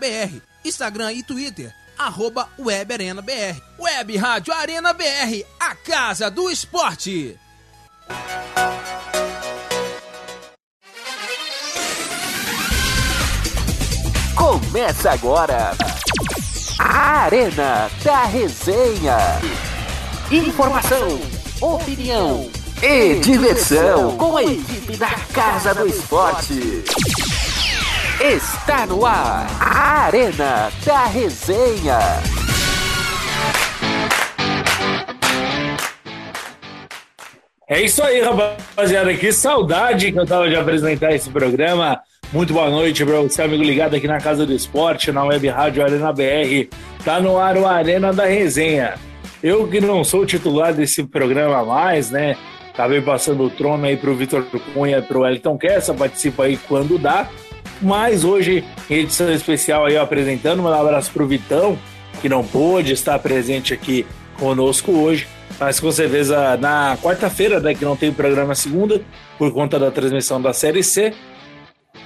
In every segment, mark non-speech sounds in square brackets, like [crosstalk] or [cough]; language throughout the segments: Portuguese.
BR, Instagram e Twitter, arroba Web Arena BR. Web Rádio Arena BR, a casa do esporte. Começa agora a Arena da Resenha. Informação, opinião e diversão com a equipe da Casa do Esporte. Está no ar a Arena da Resenha. É isso aí, rapaziada. Que saudade que eu tava de apresentar esse programa. Muito boa noite para você, amigo ligado aqui na Casa do Esporte, na Web Rádio Arena BR. Tá no ar o Arena da Resenha. Eu que não sou titular desse programa mais, né? Acabei passando o trono aí pro Vitor Cunha pro Wellington Kessa, participa aí quando dá. Mas hoje, em edição especial aí, apresentando, um abraço pro Vitão, que não pôde estar presente aqui conosco hoje. Mas com certeza na quarta-feira, né, que não tem programa segunda, por conta da transmissão da Série C.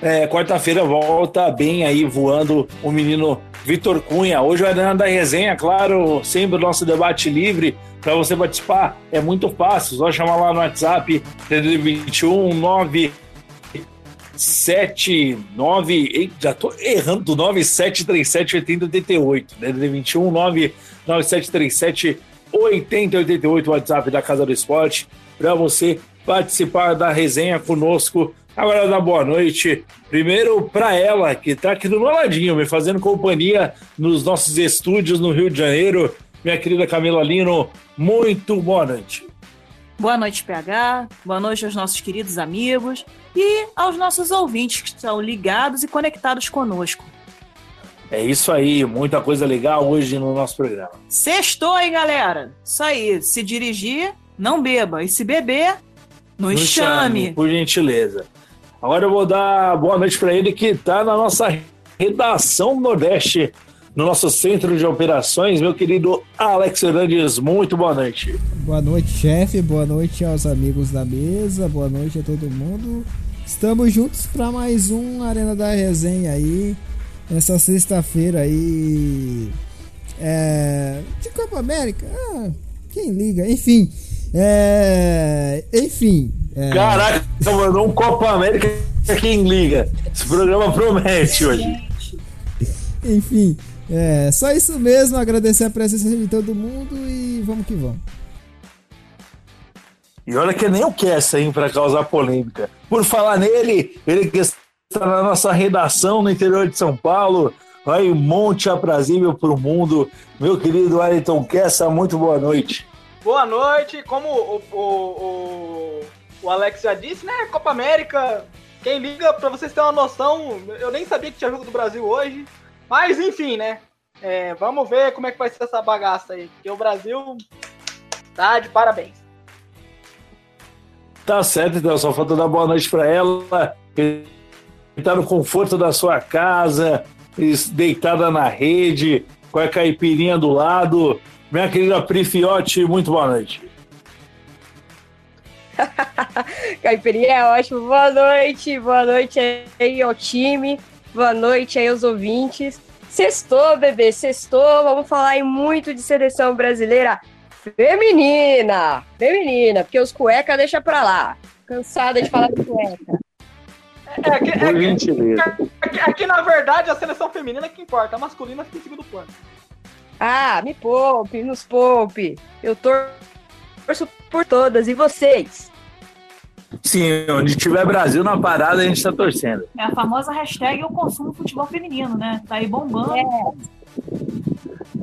É, quarta-feira volta bem aí voando o menino Vitor Cunha. Hoje o Arena da Resenha, claro, sempre o nosso debate livre. Para você participar é muito fácil, só chamar lá no WhatsApp 21 9 79. Já tô errando, 9737 8088. Né? 21 99737 8088, WhatsApp da Casa do Esporte, para você participar da resenha conosco. Agora dá boa noite. Primeiro para ela, que está aqui do meu ladinho, me fazendo companhia nos nossos estúdios no Rio de Janeiro. Minha querida Camila Lino, muito boa noite. Boa noite, PH. Boa noite aos nossos queridos amigos e aos nossos ouvintes que estão ligados e conectados conosco. É isso aí, muita coisa legal hoje no nosso programa. Sextou, hein, galera? Isso aí, se dirigir, não beba. E se beber, nos, Nos chame. chame, Por gentileza. Agora eu vou dar boa noite para ele que está na nossa redação Nordeste, no nosso centro de operações, meu querido Alex Hernandes. Muito boa noite. Boa noite, chefe. Boa noite aos amigos da mesa. Boa noite a todo mundo. Estamos juntos para mais um Arena da Resenha aí. Essa sexta-feira aí. É. De Copa América? Ah, quem liga? Enfim. É. Enfim. É... Caraca, mandou um Copa América quem liga. Esse programa promete hoje. Enfim. É, só isso mesmo, agradecer a presença de todo mundo e vamos que vamos. E olha que nem o Kessa, hein, para causar polêmica. Por falar nele, ele que está na nossa redação no interior de São Paulo, vai um monte aprazível para o mundo. Meu querido Wellington Kessa, muito boa noite. Boa noite. Como o, o, o, o Alex já disse, né? Copa América. Quem liga, para vocês terem uma noção, eu nem sabia que tinha jogo do Brasil hoje. Mas enfim, né? É, vamos ver como é que vai ser essa bagaça aí. Porque o Brasil tá de parabéns. Tá certo, então. Só falta dar boa noite para ela. Que tá no conforto da sua casa, deitada na rede, com a caipirinha do lado. Minha querida Prifiote, muito boa noite. [laughs] caipirinha é ótimo. Boa noite, boa noite aí ao time. Boa noite aí aos ouvintes. Sextou, bebê, sextou. Vamos falar aí muito de seleção brasileira feminina. Feminina, porque os cueca deixa pra lá. Cansada de falar de cueca. É, aqui, é, aqui, aqui, aqui, na verdade, a seleção feminina é que importa. A masculina fica em segundo plano. Ah, me poupe, nos poupe. Eu torço por todas. E vocês? Sim, onde tiver Brasil na parada, a gente tá torcendo. É a famosa hashtag eu consumo futebol feminino, né? Tá aí bombando. É.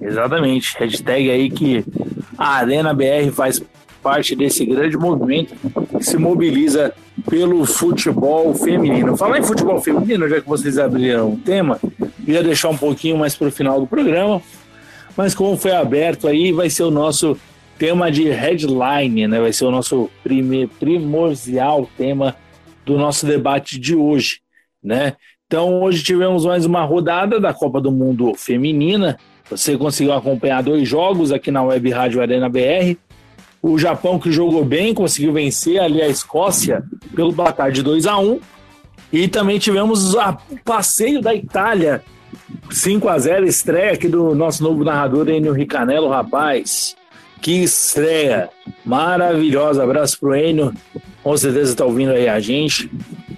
Exatamente. Hashtag aí que a Arena BR faz parte desse grande movimento que se mobiliza pelo futebol feminino. Falar em futebol feminino, já que vocês abriram o tema, ia deixar um pouquinho mais para o final do programa, mas como foi aberto aí, vai ser o nosso tema de headline, né? Vai ser o nosso prime, primordial tema do nosso debate de hoje, né? Então, hoje tivemos mais uma rodada da Copa do Mundo Feminina. Você conseguiu acompanhar dois jogos aqui na Web Rádio Arena BR. O Japão, que jogou bem, conseguiu vencer ali a Escócia pelo placar de 2 a 1 E também tivemos o passeio da Itália 5 a 0 estreia aqui do nosso novo narrador, Enio Ricanello, rapaz. Que estreia maravilhosa. Abraço pro Enio. Com certeza tá ouvindo aí a gente.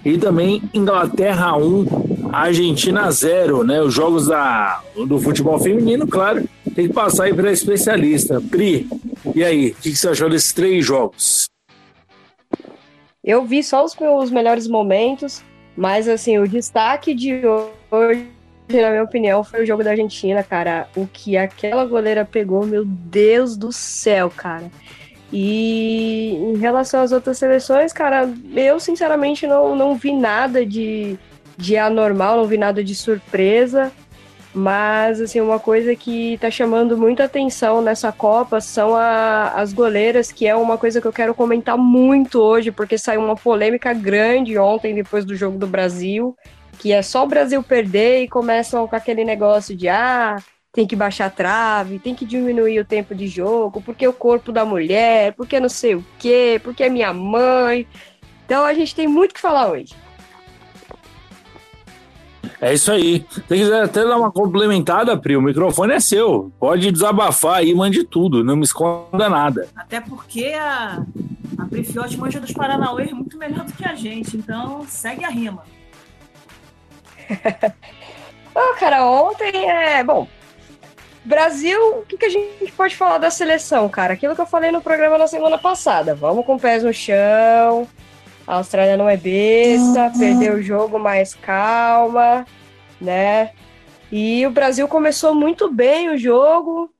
E também Inglaterra 1, Argentina 0, né? Os jogos da, do futebol feminino, claro, tem que passar aí para especialista. Pri, e aí, o que você achou desses três jogos? Eu vi só os meus melhores momentos, mas assim, o destaque de hoje, na minha opinião, foi o jogo da Argentina, cara. O que aquela goleira pegou, meu Deus do céu, cara. E em relação às outras seleções, cara, eu sinceramente não, não vi nada de, de anormal, não vi nada de surpresa. Mas, assim, uma coisa que tá chamando muita atenção nessa Copa são a, as goleiras, que é uma coisa que eu quero comentar muito hoje, porque saiu uma polêmica grande ontem, depois do jogo do Brasil, que é só o Brasil perder e começam com aquele negócio de, ah, tem que baixar a trave, tem que diminuir o tempo de jogo, porque o corpo da mulher, porque não sei o quê, porque é minha mãe. Então a gente tem muito que falar hoje. É isso aí. Se quiser até dar uma complementada, Pri, o microfone é seu. Pode desabafar aí, mande tudo, não me esconda nada. Até porque a, a Pri Fiote manja dos Paranauê muito melhor do que a gente, então segue a rima. [laughs] oh, cara, ontem é. Bom, Brasil, o que, que a gente pode falar da seleção, cara? Aquilo que eu falei no programa na semana passada. Vamos com pés no chão, a Austrália não é besta, uhum. perdeu o jogo mais calma, né? E o Brasil começou muito bem o jogo,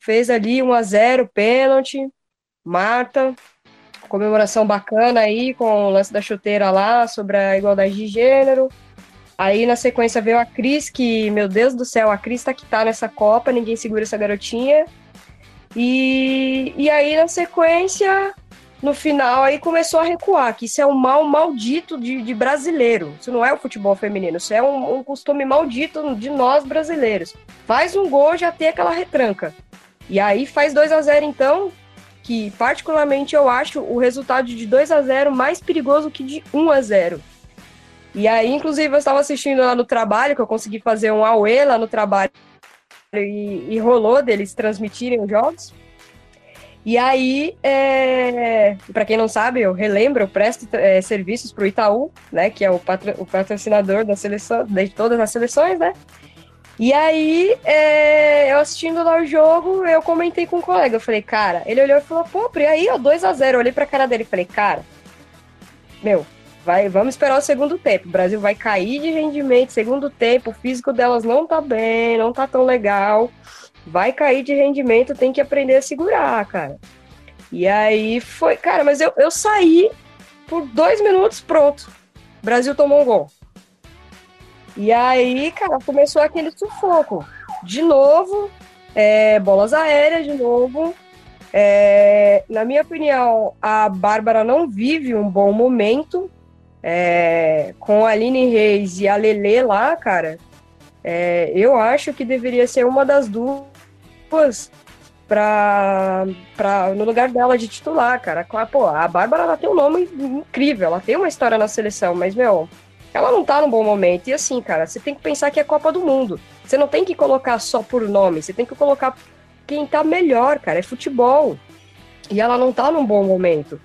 fez ali 1 a 0 pênalti, Marta, comemoração bacana aí com o lance da chuteira lá sobre a igualdade de gênero. Aí na sequência veio a Cris, que, meu Deus do céu, a Cris tá que tá nessa Copa, ninguém segura essa garotinha. E, e aí na sequência no final aí começou a recuar, que isso é um mal maldito de, de brasileiro. Isso não é o futebol feminino, isso é um, um, costume maldito de nós brasileiros. Faz um gol, já tem aquela retranca. E aí faz 2 a 0 então, que particularmente eu acho o resultado de 2 a 0 mais perigoso que de 1 a 0 E aí, inclusive, eu estava assistindo lá no trabalho, que eu consegui fazer um AUE lá no trabalho, e, e rolou deles transmitirem os jogos. E aí, é... para quem não sabe, eu relembro, eu presto é, serviços para o Itaú, né, que é o, patro... o patrocinador da seleção, de todas as seleções, né? E aí, é... eu assistindo lá o jogo, eu comentei com um colega, eu falei, cara, ele olhou e falou, pô, e aí, ó, 2x0, eu olhei pra cara dele e falei, cara, meu, vai, vamos esperar o segundo tempo, o Brasil vai cair de rendimento, segundo tempo, o físico delas não tá bem, não tá tão legal, vai cair de rendimento, tem que aprender a segurar, cara. E aí foi, cara, mas eu, eu saí por dois minutos, pronto. O Brasil tomou um gol. E aí, cara, começou aquele sufoco. De novo, é, bolas aéreas, de novo. É, na minha opinião, a Bárbara não vive um bom momento. É, com a Aline Reis e a Lele lá, cara, é, eu acho que deveria ser uma das duas pra, pra, no lugar dela de titular, cara. Pô, a Bárbara ela tem um nome incrível, ela tem uma história na seleção, mas, meu, ela não tá num bom momento. E assim, cara, você tem que pensar que é Copa do Mundo. Você não tem que colocar só por nome, você tem que colocar quem tá melhor, cara. É futebol. E ela não tá num bom momento.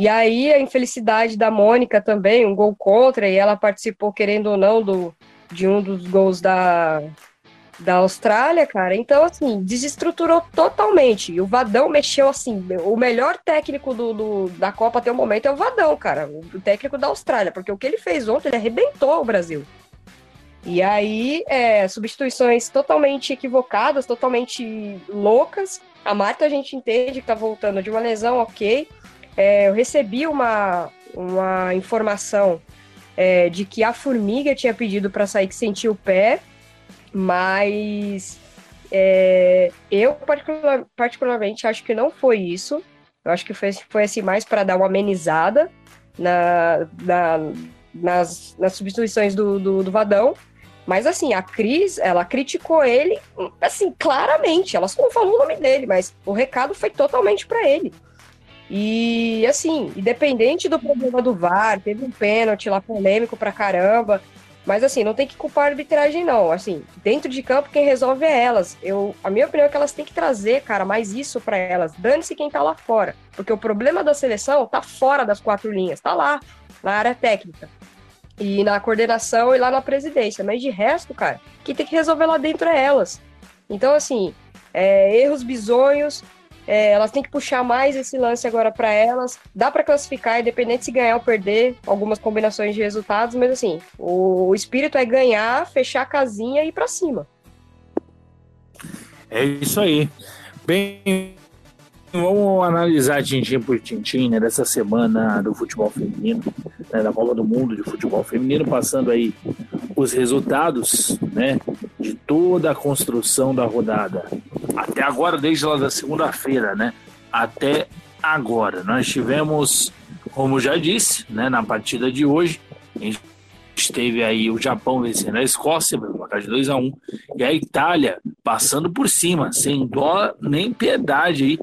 E aí a infelicidade da Mônica também, um gol contra, e ela participou, querendo ou não, do, de um dos gols da, da Austrália, cara. Então, assim, desestruturou totalmente. E o Vadão mexeu assim. O melhor técnico do, do, da Copa até o momento é o Vadão, cara. O técnico da Austrália. Porque o que ele fez ontem, ele arrebentou o Brasil. E aí, é, substituições totalmente equivocadas, totalmente loucas. A Marta a gente entende que tá voltando de uma lesão, ok. É, eu recebi uma, uma informação é, de que a Formiga tinha pedido para sair que sentiu o pé. Mas é, eu particular, particularmente acho que não foi isso. Eu acho que foi, foi assim mais para dar uma amenizada na, na, nas, nas substituições do, do, do, Vadão. Mas assim, a Cris, ela criticou ele, assim, claramente. Ela só não falou o nome dele, mas o recado foi totalmente para ele. E assim, independente do problema do VAR, teve um pênalti lá polêmico pra caramba. Mas assim, não tem que culpar a arbitragem, não. Assim, dentro de campo, quem resolve é elas. Eu, a minha opinião é que elas têm que trazer, cara, mais isso para elas. Dane-se quem tá lá fora. Porque o problema da seleção tá fora das quatro linhas, tá lá, na área técnica. E na coordenação e lá na presidência. Mas de resto, cara, quem tem que resolver lá dentro é elas. Então, assim, é, erros bizonhos, é, elas têm que puxar mais esse lance agora para elas. Dá para classificar, independente se ganhar ou perder, algumas combinações de resultados, mas assim, o, o espírito é ganhar, fechar a casinha e ir para cima. É isso aí. Bem, vamos analisar tintim por tintim né, dessa semana do futebol feminino, né, da Copa do Mundo de futebol feminino, passando aí os resultados né, de toda a construção da rodada. Até agora, desde lá da segunda-feira, né? Até agora. Nós tivemos, como já disse, né, na partida de hoje, a gente teve aí o Japão vencendo a Escócia pelo placar de 2 a 1 e a Itália passando por cima, sem dó nem piedade aí,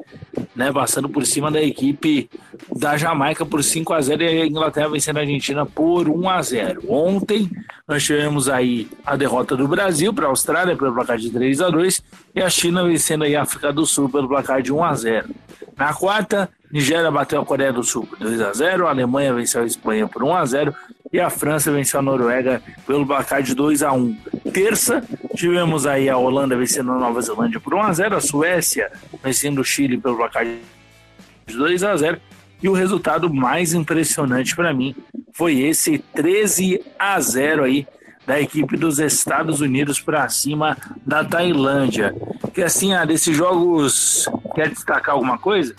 né, passando por cima da equipe da Jamaica por 5 a 0 e a Inglaterra vencendo a Argentina por 1 a 0. Ontem nós tivemos aí a derrota do Brasil para a Austrália pelo placar de 3 a 2 e a China vencendo a África do Sul pelo placar de 1 a 0. Na quarta, Nigéria bateu a Coreia do Sul por 2 a 0, a Alemanha venceu a Espanha por 1 a 0 e a França venceu a Noruega pelo placar de 2 a 1. Terça, tivemos aí a Holanda vencendo a Nova Zelândia por 1 a 0, a Suécia vencendo o Chile pelo placar de 2 a 0 e o resultado mais impressionante para mim foi esse 13 a 0 aí da equipe dos Estados Unidos para cima da Tailândia. Que assim, ah, desses jogos, quer destacar alguma coisa?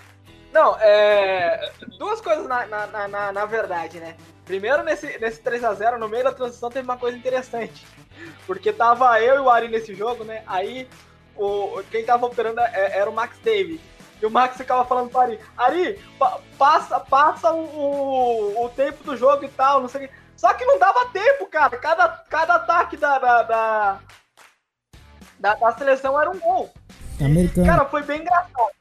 Não, é. Duas coisas na, na, na, na verdade, né? Primeiro, nesse, nesse 3x0, no meio da transição, teve uma coisa interessante. Porque tava eu e o Ari nesse jogo, né? Aí o, quem tava operando é, era o Max Davis. E o Max ficava falando pro Ari, Ari, pa, passa, passa o, o, o, tempo do jogo e tal, não sei o que. Só que não dava tempo, cara. Cada, cada ataque da, da, da, da, da seleção era um gol. Americano. Cara, foi bem engraçado.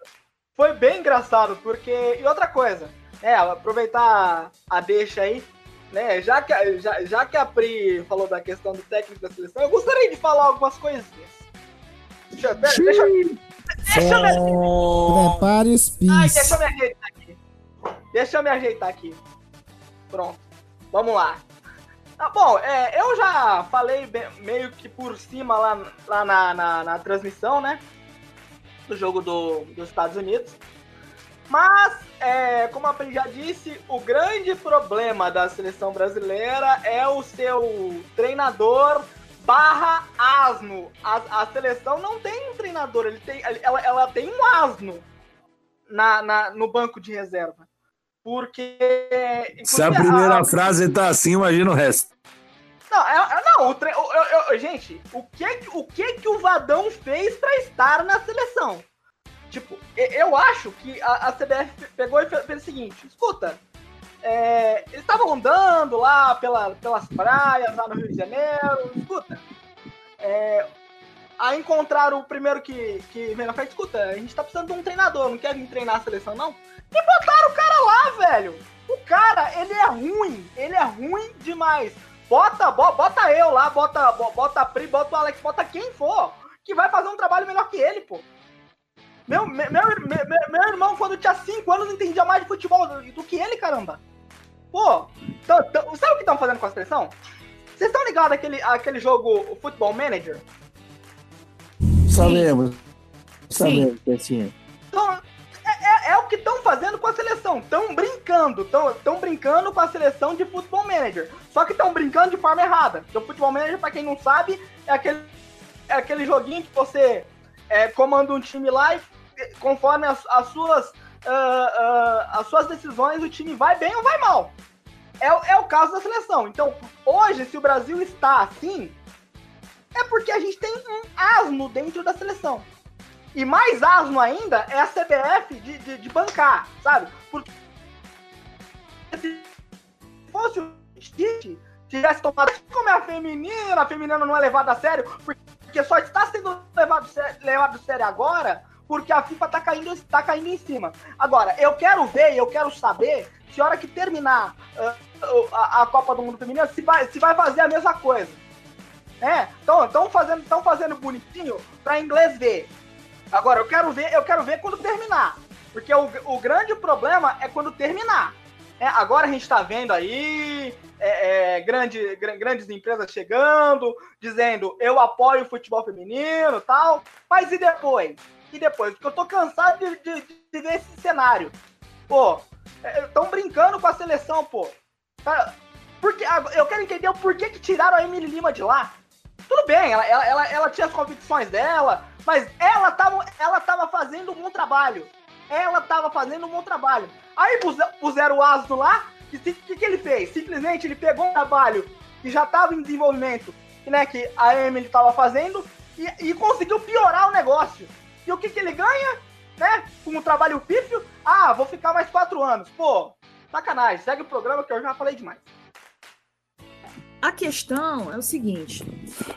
Foi bem engraçado, porque. E outra coisa, é, aproveitar a deixa aí, né? Já que, já, já que a Pri falou da questão do técnico da seleção, eu gostaria de falar algumas coisinhas. Deixa, deixa, deixa, deixa eu me... Prepare os pis. Ai, deixa eu me ajeitar aqui. Deixa eu me ajeitar aqui. Pronto. Vamos lá. Tá bom, é, eu já falei bem, meio que por cima lá, lá na, na, na transmissão, né? Do jogo do, dos Estados Unidos. Mas, é, como a Pri já disse, o grande problema da seleção brasileira é o seu treinador barra asno. A, a seleção não tem um treinador, ele tem, ela, ela tem um asno na, na, no banco de reserva. Porque. Se a primeira a, frase tá assim, imagina o resto. Não, é, não o tre... eu, eu, gente, o que, o que que o Vadão fez para estar na seleção? Tipo, eu acho que a, a CBF pegou e fez, o seguinte: escuta, é, eles estavam andando lá pela, pelas praias, lá no Rio de Janeiro, escuta. É, aí encontraram o primeiro que, que veio na frente, escuta, a gente tá precisando de um treinador, não quer vir treinar a seleção, não? E botaram o cara lá, velho! O cara, ele é ruim, ele é ruim demais. Bota, bota eu lá, bota, bota a Pri, bota o Alex, bota quem for, que vai fazer um trabalho melhor que ele, pô. Meu, meu, meu, meu, irmão, quando tinha 5 anos, entendia mais de futebol do, do que ele, caramba. Pô, tão, tão, sabe o que estão fazendo com a seleção? Vocês estão ligados àquele, àquele jogo Football Manager? Sabemos. Sabemos, assim. Então, é, é, é, o que estão fazendo com a seleção. Estão brincando. Estão brincando com a seleção de Football Manager. Só que estão brincando de forma errada. Então, Football Manager, para quem não sabe, é aquele, é aquele joguinho que você é, comanda um time lá e conforme as, as suas, uh, uh, as suas decisões, o time vai bem ou vai mal. É, é o caso da seleção. Então, hoje, se o Brasil está assim, é porque a gente tem um asno dentro da seleção. E mais asno ainda é a CBF de, de, de bancar, sabe? Porque se fosse o Tite, tivesse tomado como é a feminina, a feminina não é levada a sério, porque só está sendo levado, levado a sério agora porque a FIFA tá caindo, tá caindo em cima. Agora, eu quero ver, eu quero saber se a hora que terminar uh, a, a, Copa do Mundo Feminino, se vai, se vai fazer a mesma coisa. É, estão fazendo, tão fazendo bonitinho para inglês ver. Agora, eu quero ver, eu quero ver quando terminar. Porque o, o grande problema é quando terminar. É, agora a gente está vendo aí é, é, grande, grandes empresas chegando, dizendo eu apoio o futebol feminino tal. Mas e depois? E depois? Porque eu tô cansado de, de, de ver esse cenário. Pô, estão é, brincando com a seleção, pô. Tá, porque, eu quero entender o porquê que tiraram a Emily Lima de lá. Tudo bem, ela, ela, ela, ela tinha as convicções dela, mas ela tava, ela tava fazendo um bom trabalho. Ela tava fazendo um bom trabalho. Aí puseram o Asno lá, e o que, que, ele fez? Simplesmente ele pegou um trabalho que já estava em desenvolvimento, né, que a Emily estava fazendo, e, e, conseguiu piorar o negócio. E o que, que ele ganha? Né? Com um trabalho pífio, ah, vou ficar mais quatro anos. Pô, sacanagem, segue o programa que eu já falei demais. A questão é o seguinte: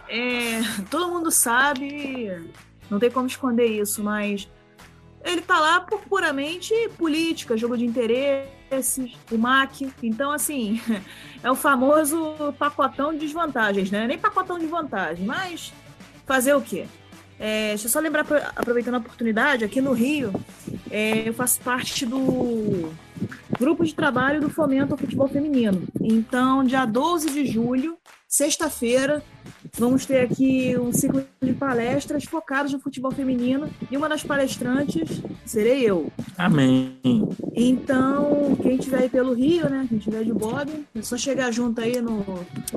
é, todo mundo sabe, não tem como esconder isso, mas ele tá lá por puramente política, jogo de interesses, o MAC. Então, assim, [laughs] é o famoso pacotão de desvantagens, né? Nem pacotão de vantagem, mas fazer o quê? É, deixa eu só lembrar, aproveitando a oportunidade, aqui no Rio, é, eu faço parte do grupo de trabalho do Fomento ao Futebol Feminino. Então, dia 12 de julho, sexta-feira, vamos ter aqui um ciclo de palestras focados no futebol feminino e uma das palestrantes serei eu. Amém. Então, quem estiver aí pelo Rio, né, quem estiver de Bob, é só chegar junto aí no...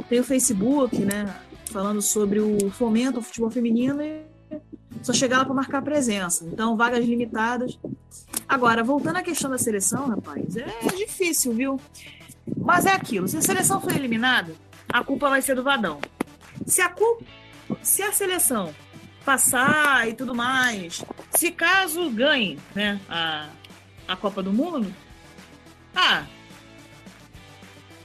Tem o Facebook, né, falando sobre o fomento ao futebol feminino e só chegar lá para marcar presença. Então, vagas limitadas. Agora, voltando à questão da seleção, rapaz, é difícil, viu? Mas é aquilo, se a seleção for eliminada, a culpa vai ser do Vadão. Se a culpa, se a seleção passar e tudo mais, se caso ganhe, né, a, a Copa do Mundo, ah,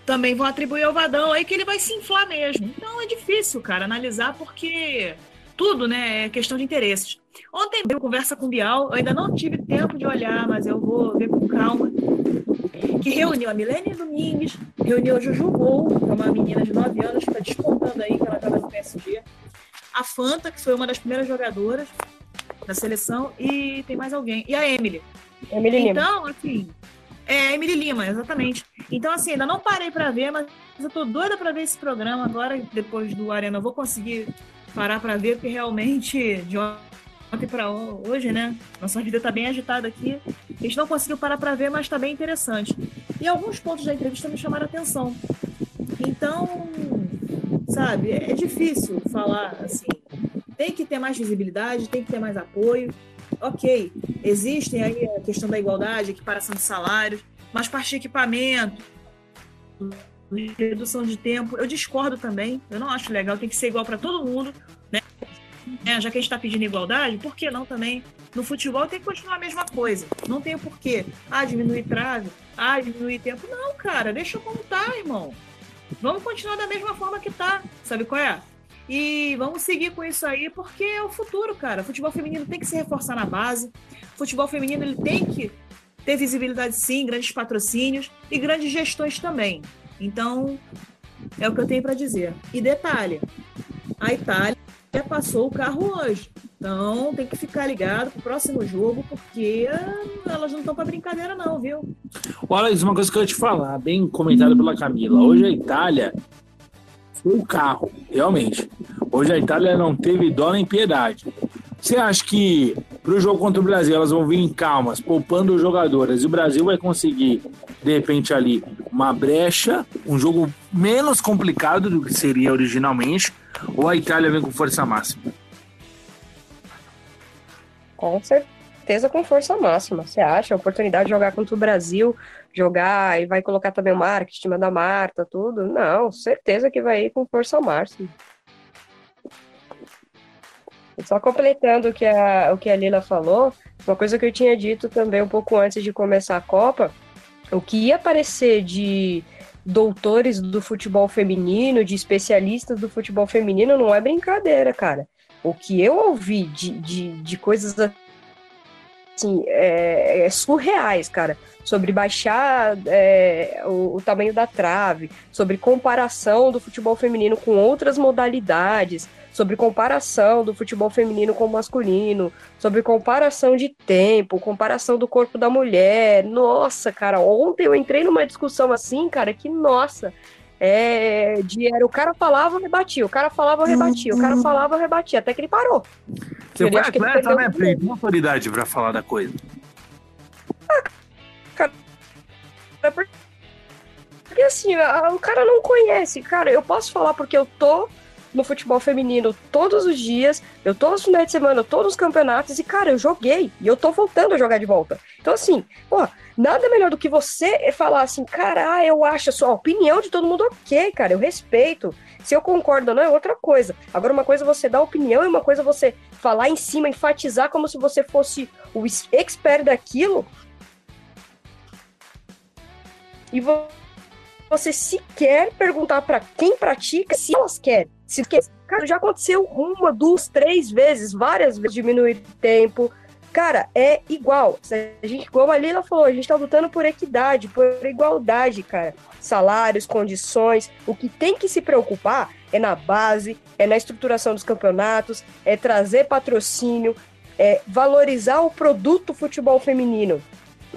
também vão atribuir ao Vadão aí que ele vai se inflar mesmo. Então é difícil, cara, analisar porque tudo, né, é questão de interesses. Ontem eu conversa com o Bial, eu ainda não tive tempo de olhar, mas eu vou ver com calma. Que reuniu a Milene Domingues, reuniu a Juju Gol, que é uma menina de 9 anos que está despontando aí, que ela estava no PSG. A Fanta, que foi uma das primeiras jogadoras da seleção, e tem mais alguém. E a Emily. Emily então, Lima. assim. É, Emily Lima, exatamente. Então, assim, ainda não parei para ver, mas eu tô doida para ver esse programa agora, depois do Arena. Eu vou conseguir parar para ver, porque realmente, de ontem para hoje, né? Nossa vida tá bem agitada aqui. A gente não conseguiu parar para ver, mas tá bem interessante. E alguns pontos da entrevista me chamaram a atenção. Então, sabe, é difícil falar assim. Tem que ter mais visibilidade, tem que ter mais apoio. Ok, existem aí a questão da igualdade, equiparação de salários, mas parte de equipamento, redução de tempo. Eu discordo também. Eu não acho legal. Tem que ser igual para todo mundo, né? É, já que a gente está pedindo igualdade, por que não também no futebol tem que continuar a mesma coisa? Não tem porquê. Ah, diminuir trave. Ah, diminuir tempo. Não, cara, deixa como tá, irmão. Vamos continuar da mesma forma que tá. Sabe qual é? E vamos seguir com isso aí, porque é o futuro, cara. Futebol feminino tem que se reforçar na base. Futebol feminino ele tem que ter visibilidade sim, grandes patrocínios e grandes gestões também. Então, é o que eu tenho para dizer. E detalhe, a Itália passou o carro hoje. Então tem que ficar ligado pro próximo jogo, porque elas não estão para brincadeira, não, viu? Olha, uma coisa que eu ia te falar, bem comentado pela Camila. Hoje a Itália o carro, realmente. Hoje a Itália não teve dó nem piedade. Você acha que para o jogo contra o Brasil elas vão vir em calmas, poupando os jogadoras, e o Brasil vai conseguir, de repente, ali uma brecha, um jogo menos complicado do que seria originalmente, ou a Itália vem com força máxima? Com certeza com força máxima. Você acha? A oportunidade de jogar contra o Brasil, jogar e vai colocar também o marketing da Marta, tudo? Não, certeza que vai ir com força máxima. Só completando o que, a, o que a Lila falou, uma coisa que eu tinha dito também um pouco antes de começar a Copa, o que ia aparecer de doutores do futebol feminino, de especialistas do futebol feminino, não é brincadeira, cara. O que eu ouvi de, de, de coisas assim, é, é surreais, cara, sobre baixar é, o, o tamanho da trave, sobre comparação do futebol feminino com outras modalidades, sobre comparação do futebol feminino com o masculino, sobre comparação de tempo, comparação do corpo da mulher. Nossa, cara, ontem eu entrei numa discussão assim, cara, que nossa. É, de, era, o cara falava, eu rebatia, o cara falava, eu rebatia, o cara falava, eu rebatia, até que ele parou. Que ele atleta, né? Tem autoridade pra falar da coisa. É por- Porque assim, a- o cara não conhece. Cara, eu posso falar porque eu tô no futebol feminino todos os dias, eu tô nos finais de semana, tô nos campeonatos e, cara, eu joguei e eu tô voltando a jogar de volta. Então, assim, pô, nada melhor do que você falar assim, cara, ah, eu acho a sua opinião de todo mundo ok, cara, eu respeito. Se eu concordo ou não é outra coisa. Agora, uma coisa é você dar opinião e uma coisa é você falar em cima, enfatizar como se você fosse o expert daquilo e vo- você sequer perguntar pra quem pratica se elas querem. Se quer. Cara, já aconteceu uma, duas, três vezes, várias vezes diminuir tempo. Cara, é igual. A gente, como a Lila falou, a gente tá lutando por equidade, por igualdade, cara. Salários, condições. O que tem que se preocupar é na base, é na estruturação dos campeonatos, é trazer patrocínio, é valorizar o produto futebol feminino.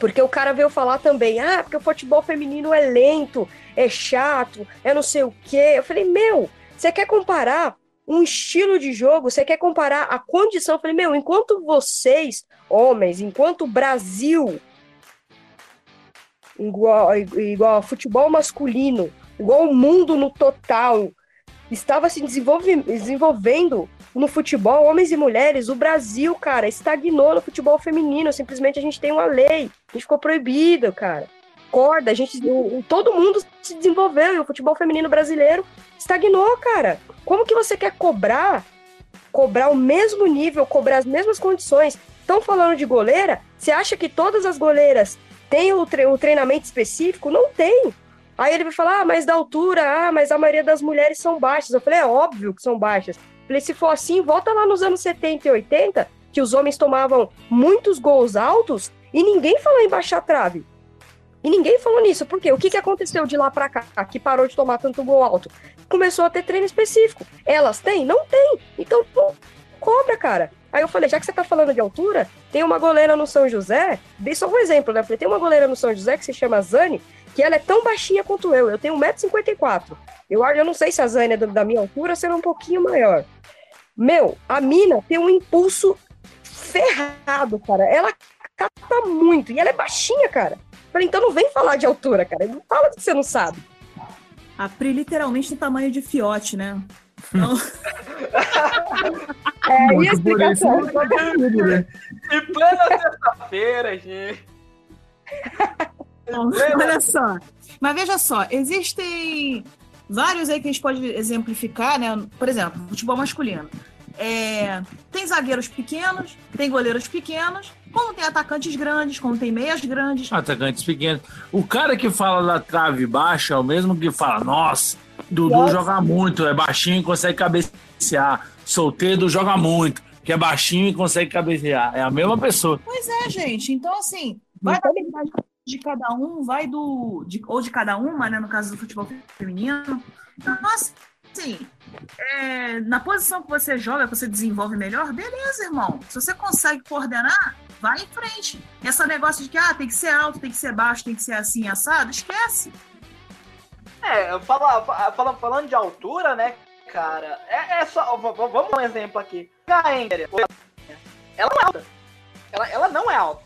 Porque o cara veio falar também, ah, porque o futebol feminino é lento, é chato, é não sei o quê. Eu falei, meu, você quer comparar um estilo de jogo, você quer comparar a condição? Eu falei, meu, enquanto vocês, homens, enquanto o Brasil, igual, igual ao futebol masculino, igual o mundo no total, estava se desenvolve, desenvolvendo no futebol, homens e mulheres, o Brasil, cara, estagnou no futebol feminino. Simplesmente a gente tem uma lei, a gente ficou proibido, cara. Corda, a gente, todo mundo se desenvolveu e o futebol feminino brasileiro estagnou, cara. Como que você quer cobrar, cobrar o mesmo nível, cobrar as mesmas condições? Estão falando de goleira? Você acha que todas as goleiras têm o, tre- o treinamento específico? Não tem. Aí ele vai falar, ah, mas da altura, ah, mas a maioria das mulheres são baixas. Eu falei, é óbvio que são baixas. Falei, se for assim, volta lá nos anos 70 e 80, que os homens tomavam muitos gols altos e ninguém falou em baixar a trave. E ninguém falou nisso. Por quê? O que, que aconteceu de lá pra cá, que parou de tomar tanto gol alto? Começou a ter treino específico. Elas têm? Não tem. Então, pô, cobra, cara. Aí eu falei, já que você tá falando de altura, tem uma goleira no São José, dei só um exemplo, né? Falei, tem uma goleira no São José que se chama Zane, que ela é tão baixinha quanto eu. Eu tenho 1,54m. Eu, eu não sei se a Zane é da- minha altura ou se ela é um pouquinho maior. Meu, a mina tem um impulso ferrado, cara. Ela cata muito. E ela é baixinha, cara. Falei, então não vem falar de altura, cara. Não fala do que você não sabe. A Pri literalmente tem tamanho de fiote, né? Então, [laughs] É, e a isso, explicação. né? Plena sexta-feira, gente. [laughs] Não, olha só. Mas veja só, existem vários aí que a gente pode exemplificar, né? Por exemplo, futebol masculino. É, tem zagueiros pequenos, tem goleiros pequenos, como tem atacantes grandes, como tem meias grandes. Atacantes pequenos. O cara que fala da trave baixa é o mesmo que fala, nossa, Dudu Nossa. joga muito, é baixinho e consegue cabecear. Solteiro joga muito, que é baixinho e consegue cabecear. É a mesma pessoa. Pois é, gente. Então, assim, vai da habilidade de cada um, vai do. de- ou de cada uma, né? No caso do futebol feminino. Então, assim, é, na posição que você joga, que você desenvolve melhor, beleza, irmão. Se você consegue coordenar, vai em frente. Esse negócio de que ah, tem que ser alto, tem que ser baixo, tem que ser assim, assado, esquece. É, fala, fa- fala- falando de altura, né, cara? É, é só. Vamos dar um exemplo aqui. A Ender, ela não é alta. Ela, ela não é alta.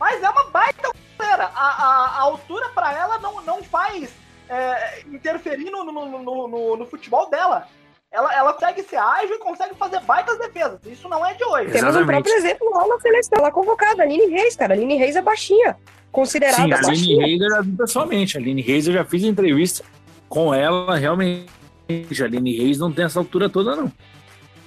Mas é uma baita goleira. A, a, a altura pra ela não, não faz é, interferir no, no, no, no, no futebol dela. Ela, ela consegue ser ágil e consegue fazer baitas defesas. Isso não é de hoje. Temos um Exatamente. próprio exemplo lá na seleção, lá convocada, a Aline Reis, cara. A Aline Reis é baixinha. Considerada Sim, a Aline. Reis eu já vi pessoalmente. A Aline Reis eu já fiz entrevista com ela, realmente. A Aline Reis não tem essa altura toda, não.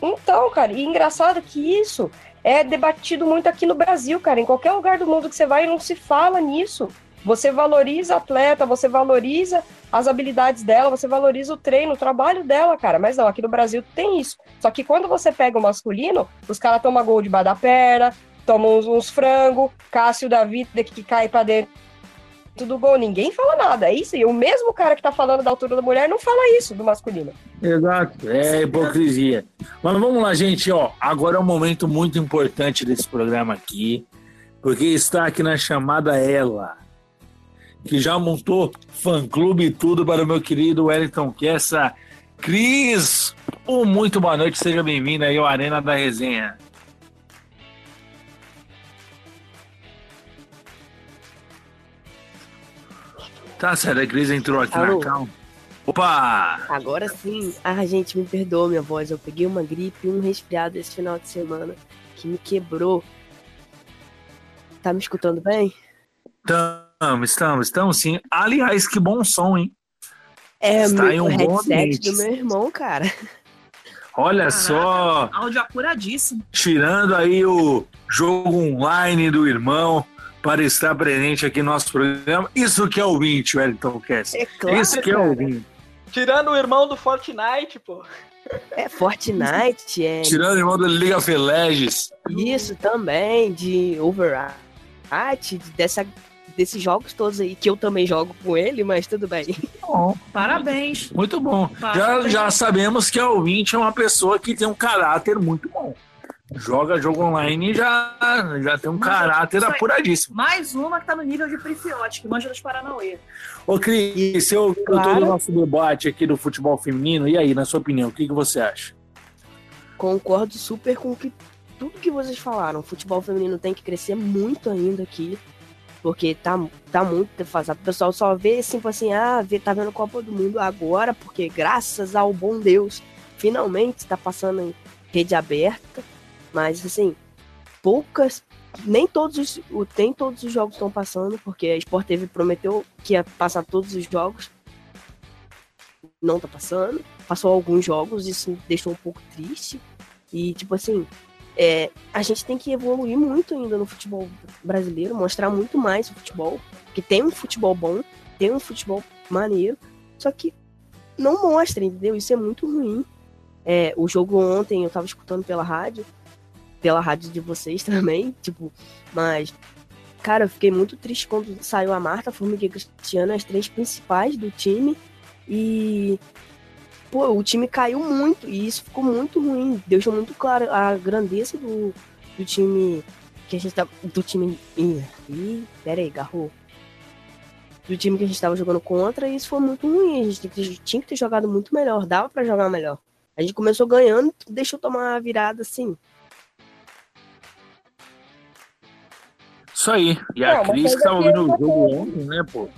Então, cara, e engraçado que isso é debatido muito aqui no Brasil, cara. Em qualquer lugar do mundo que você vai, não se fala nisso. Você valoriza a atleta, você valoriza as habilidades dela, você valoriza o treino, o trabalho dela, cara. Mas não, aqui no Brasil tem isso. Só que quando você pega o masculino, os caras tomam gol de da perna, tomam uns, uns frango, Cássio da vida que cai pra dentro do gol, ninguém fala nada. É isso. E o mesmo cara que tá falando da altura da mulher não fala isso do masculino. Exato, é hipocrisia. Mas vamos lá, gente, ó. Agora é um momento muito importante desse programa aqui, porque está aqui na chamada ela, que já montou fã-clube e tudo para o meu querido Wellington Kessa. Cris, um muito boa noite, seja bem-vindo aí ao Arena da Resenha. Tá certo, a Cris entrou aqui Alô? na calma. Opa! Agora sim. Ah, gente, me perdoa minha voz. Eu peguei uma gripe e um resfriado esse final de semana que me quebrou. Tá me escutando bem? Estamos, estamos, estamos sim. Aliás, que bom som, hein? É, Está meu em um bom headset ambiente. do meu irmão, cara. Olha Caraca. só, Áudio apuradíssimo. tirando aí o jogo online do irmão para estar presente aqui no nosso programa. Isso que é o 20, Wellington Cass. É claro, Isso que é o 20. Tirando o irmão do Fortnite, pô. É Fortnite, é Tirando o irmão do League of Legends. isso também, de Overwatch, dessa, desses jogos todos aí, que eu também jogo com ele, mas tudo bem. Bom, Parabéns. muito bom. Já, Parabéns. já sabemos que o 20 é uma pessoa que tem um caráter muito bom. Joga jogo online e já, já tem um Mas, caráter apuradíssimo. Mais uma que tá no nível de Princiote, que manja dos Paranauê. Ô, Cris, você ouviu Claro. todo o nosso debate aqui do futebol feminino. E aí, na sua opinião, o que, que você acha? Concordo super com que, tudo que vocês falaram. O futebol feminino tem que crescer muito ainda aqui. Porque tá, tá muito defasado. O pessoal só vê assim, assim, ah, vê, tá vendo Copa do Mundo agora, porque graças ao bom Deus, finalmente tá passando em rede aberta. Mas assim, poucas. Nem todos os, nem todos os jogos estão passando, porque a Sport TV prometeu que ia passar todos os jogos. Não tá passando. Passou alguns jogos, isso me deixou um pouco triste. E, tipo assim, é, a gente tem que evoluir muito ainda no futebol brasileiro, mostrar muito mais o futebol. Porque tem um futebol bom, tem um futebol maneiro, só que não mostra, entendeu? Isso é muito ruim. É, o jogo ontem eu tava escutando pela rádio, pela rádio de vocês [laughs] também, tipo, mas. Cara, eu fiquei muito triste quando saiu a Marta, a Formiga e a Cristiano, as três principais do time. E pô, o time caiu muito e isso ficou muito ruim. Deixou muito claro a grandeza do, do time que a gente tá. Do time. Ih, pera aí, garrou. Do time que a gente tava jogando contra, e isso foi muito ruim. A gente tinha que ter- jogado muito melhor, dava pra jogar melhor. A gente começou ganhando, deixou tomar uma virada assim. Isso aí. E a Não, Cris que coisa tava que ouvindo o jogo tenho. ontem, né, pô?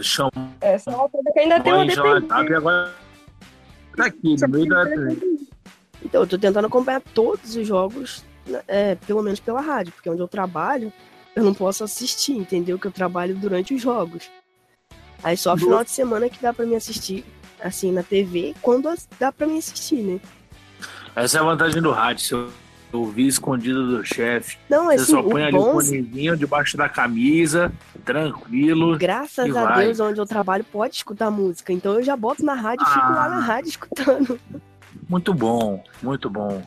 Chamou Essa é uma coisa que ainda tem uma dependência. e agora tá aqui, no meio da. Então, eu tô tentando acompanhar todos os jogos, né, é, pelo menos pela rádio, porque onde eu trabalho, eu não posso assistir, entendeu? Que eu trabalho durante os jogos. Aí só final de semana que dá pra me assistir, assim, na TV, quando dá pra me assistir, né? Essa é a vantagem do rádio. Se eu ouvir escondido do chefe, Não, você assim, só põe o ali o bom, fonezinho debaixo da camisa, tranquilo. graças a vai. Deus, onde eu trabalho pode escutar música. Então eu já boto na rádio e fico lá na Ah. rádio escutando. Muito bom, muito bom.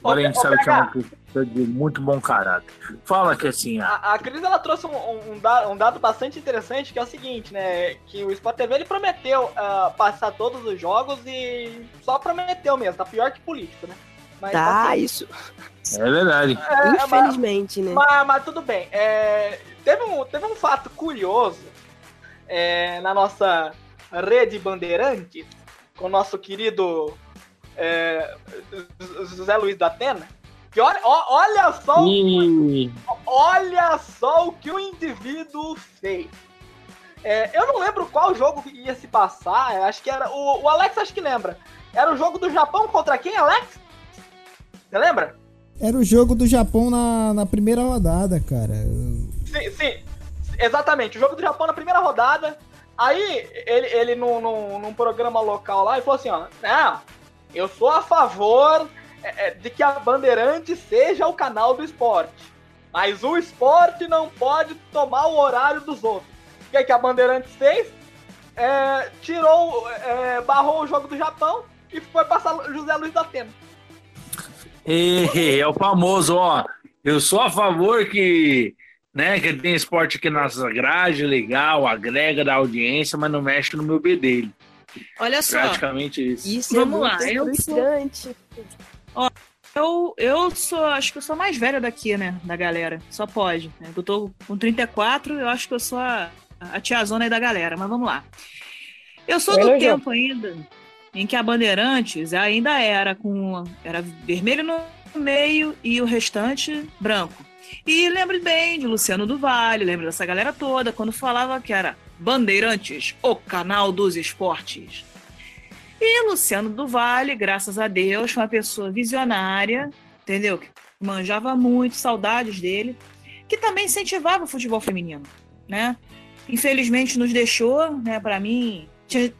Agora a gente sabe que é uma pessoa de muito bom caráter. Fala que assim, ah, A, a Cris ela trouxe um, um- um da- um dado bastante interessante que é o seguinte, né? Que o Sport TV ele prometeu ah, passar todos os jogos e só prometeu mesmo, tá pior que político, né? Mas, Tá, assim, isso. é verdade. é, mas- Infelizmente, né? Mas, mas tudo bem. É, teve, um, teve um fato curioso é, na nossa rede Bandeirantes, com o nosso querido é, José Luiz da Atena. Que olha, olha só, o- olha só o que o indivíduo fez. É, eu não lembro qual jogo ia se passar. Acho que era. O, o Alex acho que lembra. Era o jogo do Japão contra quem, Alex? Você lembra? Era o jogo do Japão na, na primeira rodada, cara. Sim, sim, exatamente. O jogo do Japão na primeira rodada. Aí, ele, ele num, num, num programa local lá, e falou assim: ó, não, eu sou a favor é, é, de que a Bandeirante seja o canal do esporte. Mas o esporte não pode tomar o horário dos outros. O que, que a Bandeirantes fez? É, tirou, é, barrou o jogo do Japão e foi passar José Luiz da Atena. E é o famoso, ó. Eu sou a favor que né? Que tem esporte aqui na nossa grade, legal, agrega da audiência, mas não mexe no meu B dele. Olha só. Praticamente isso. Isso Vamos é lá, eu sou- frustrante. Eu, eu sou, acho que eu sou a mais velha daqui, né? Da galera. Só pode. Né? Eu tô com 34, eu acho que eu sou a, a tiazona aí da galera, mas vamos lá. Eu sou do tempo ainda em que a Bandeirantes ainda era com. Era vermelho no meio e o restante branco. E lembro bem de Luciano do Vale, lembro dessa galera toda, quando falava que era Bandeirantes, o canal dos esportes. E Luciano do Vale, graças a Deus, foi uma pessoa visionária, entendeu? Que manjava muito, saudades dele, que também incentivava o futebol feminino, né? Infelizmente nos deixou, né? Para mim,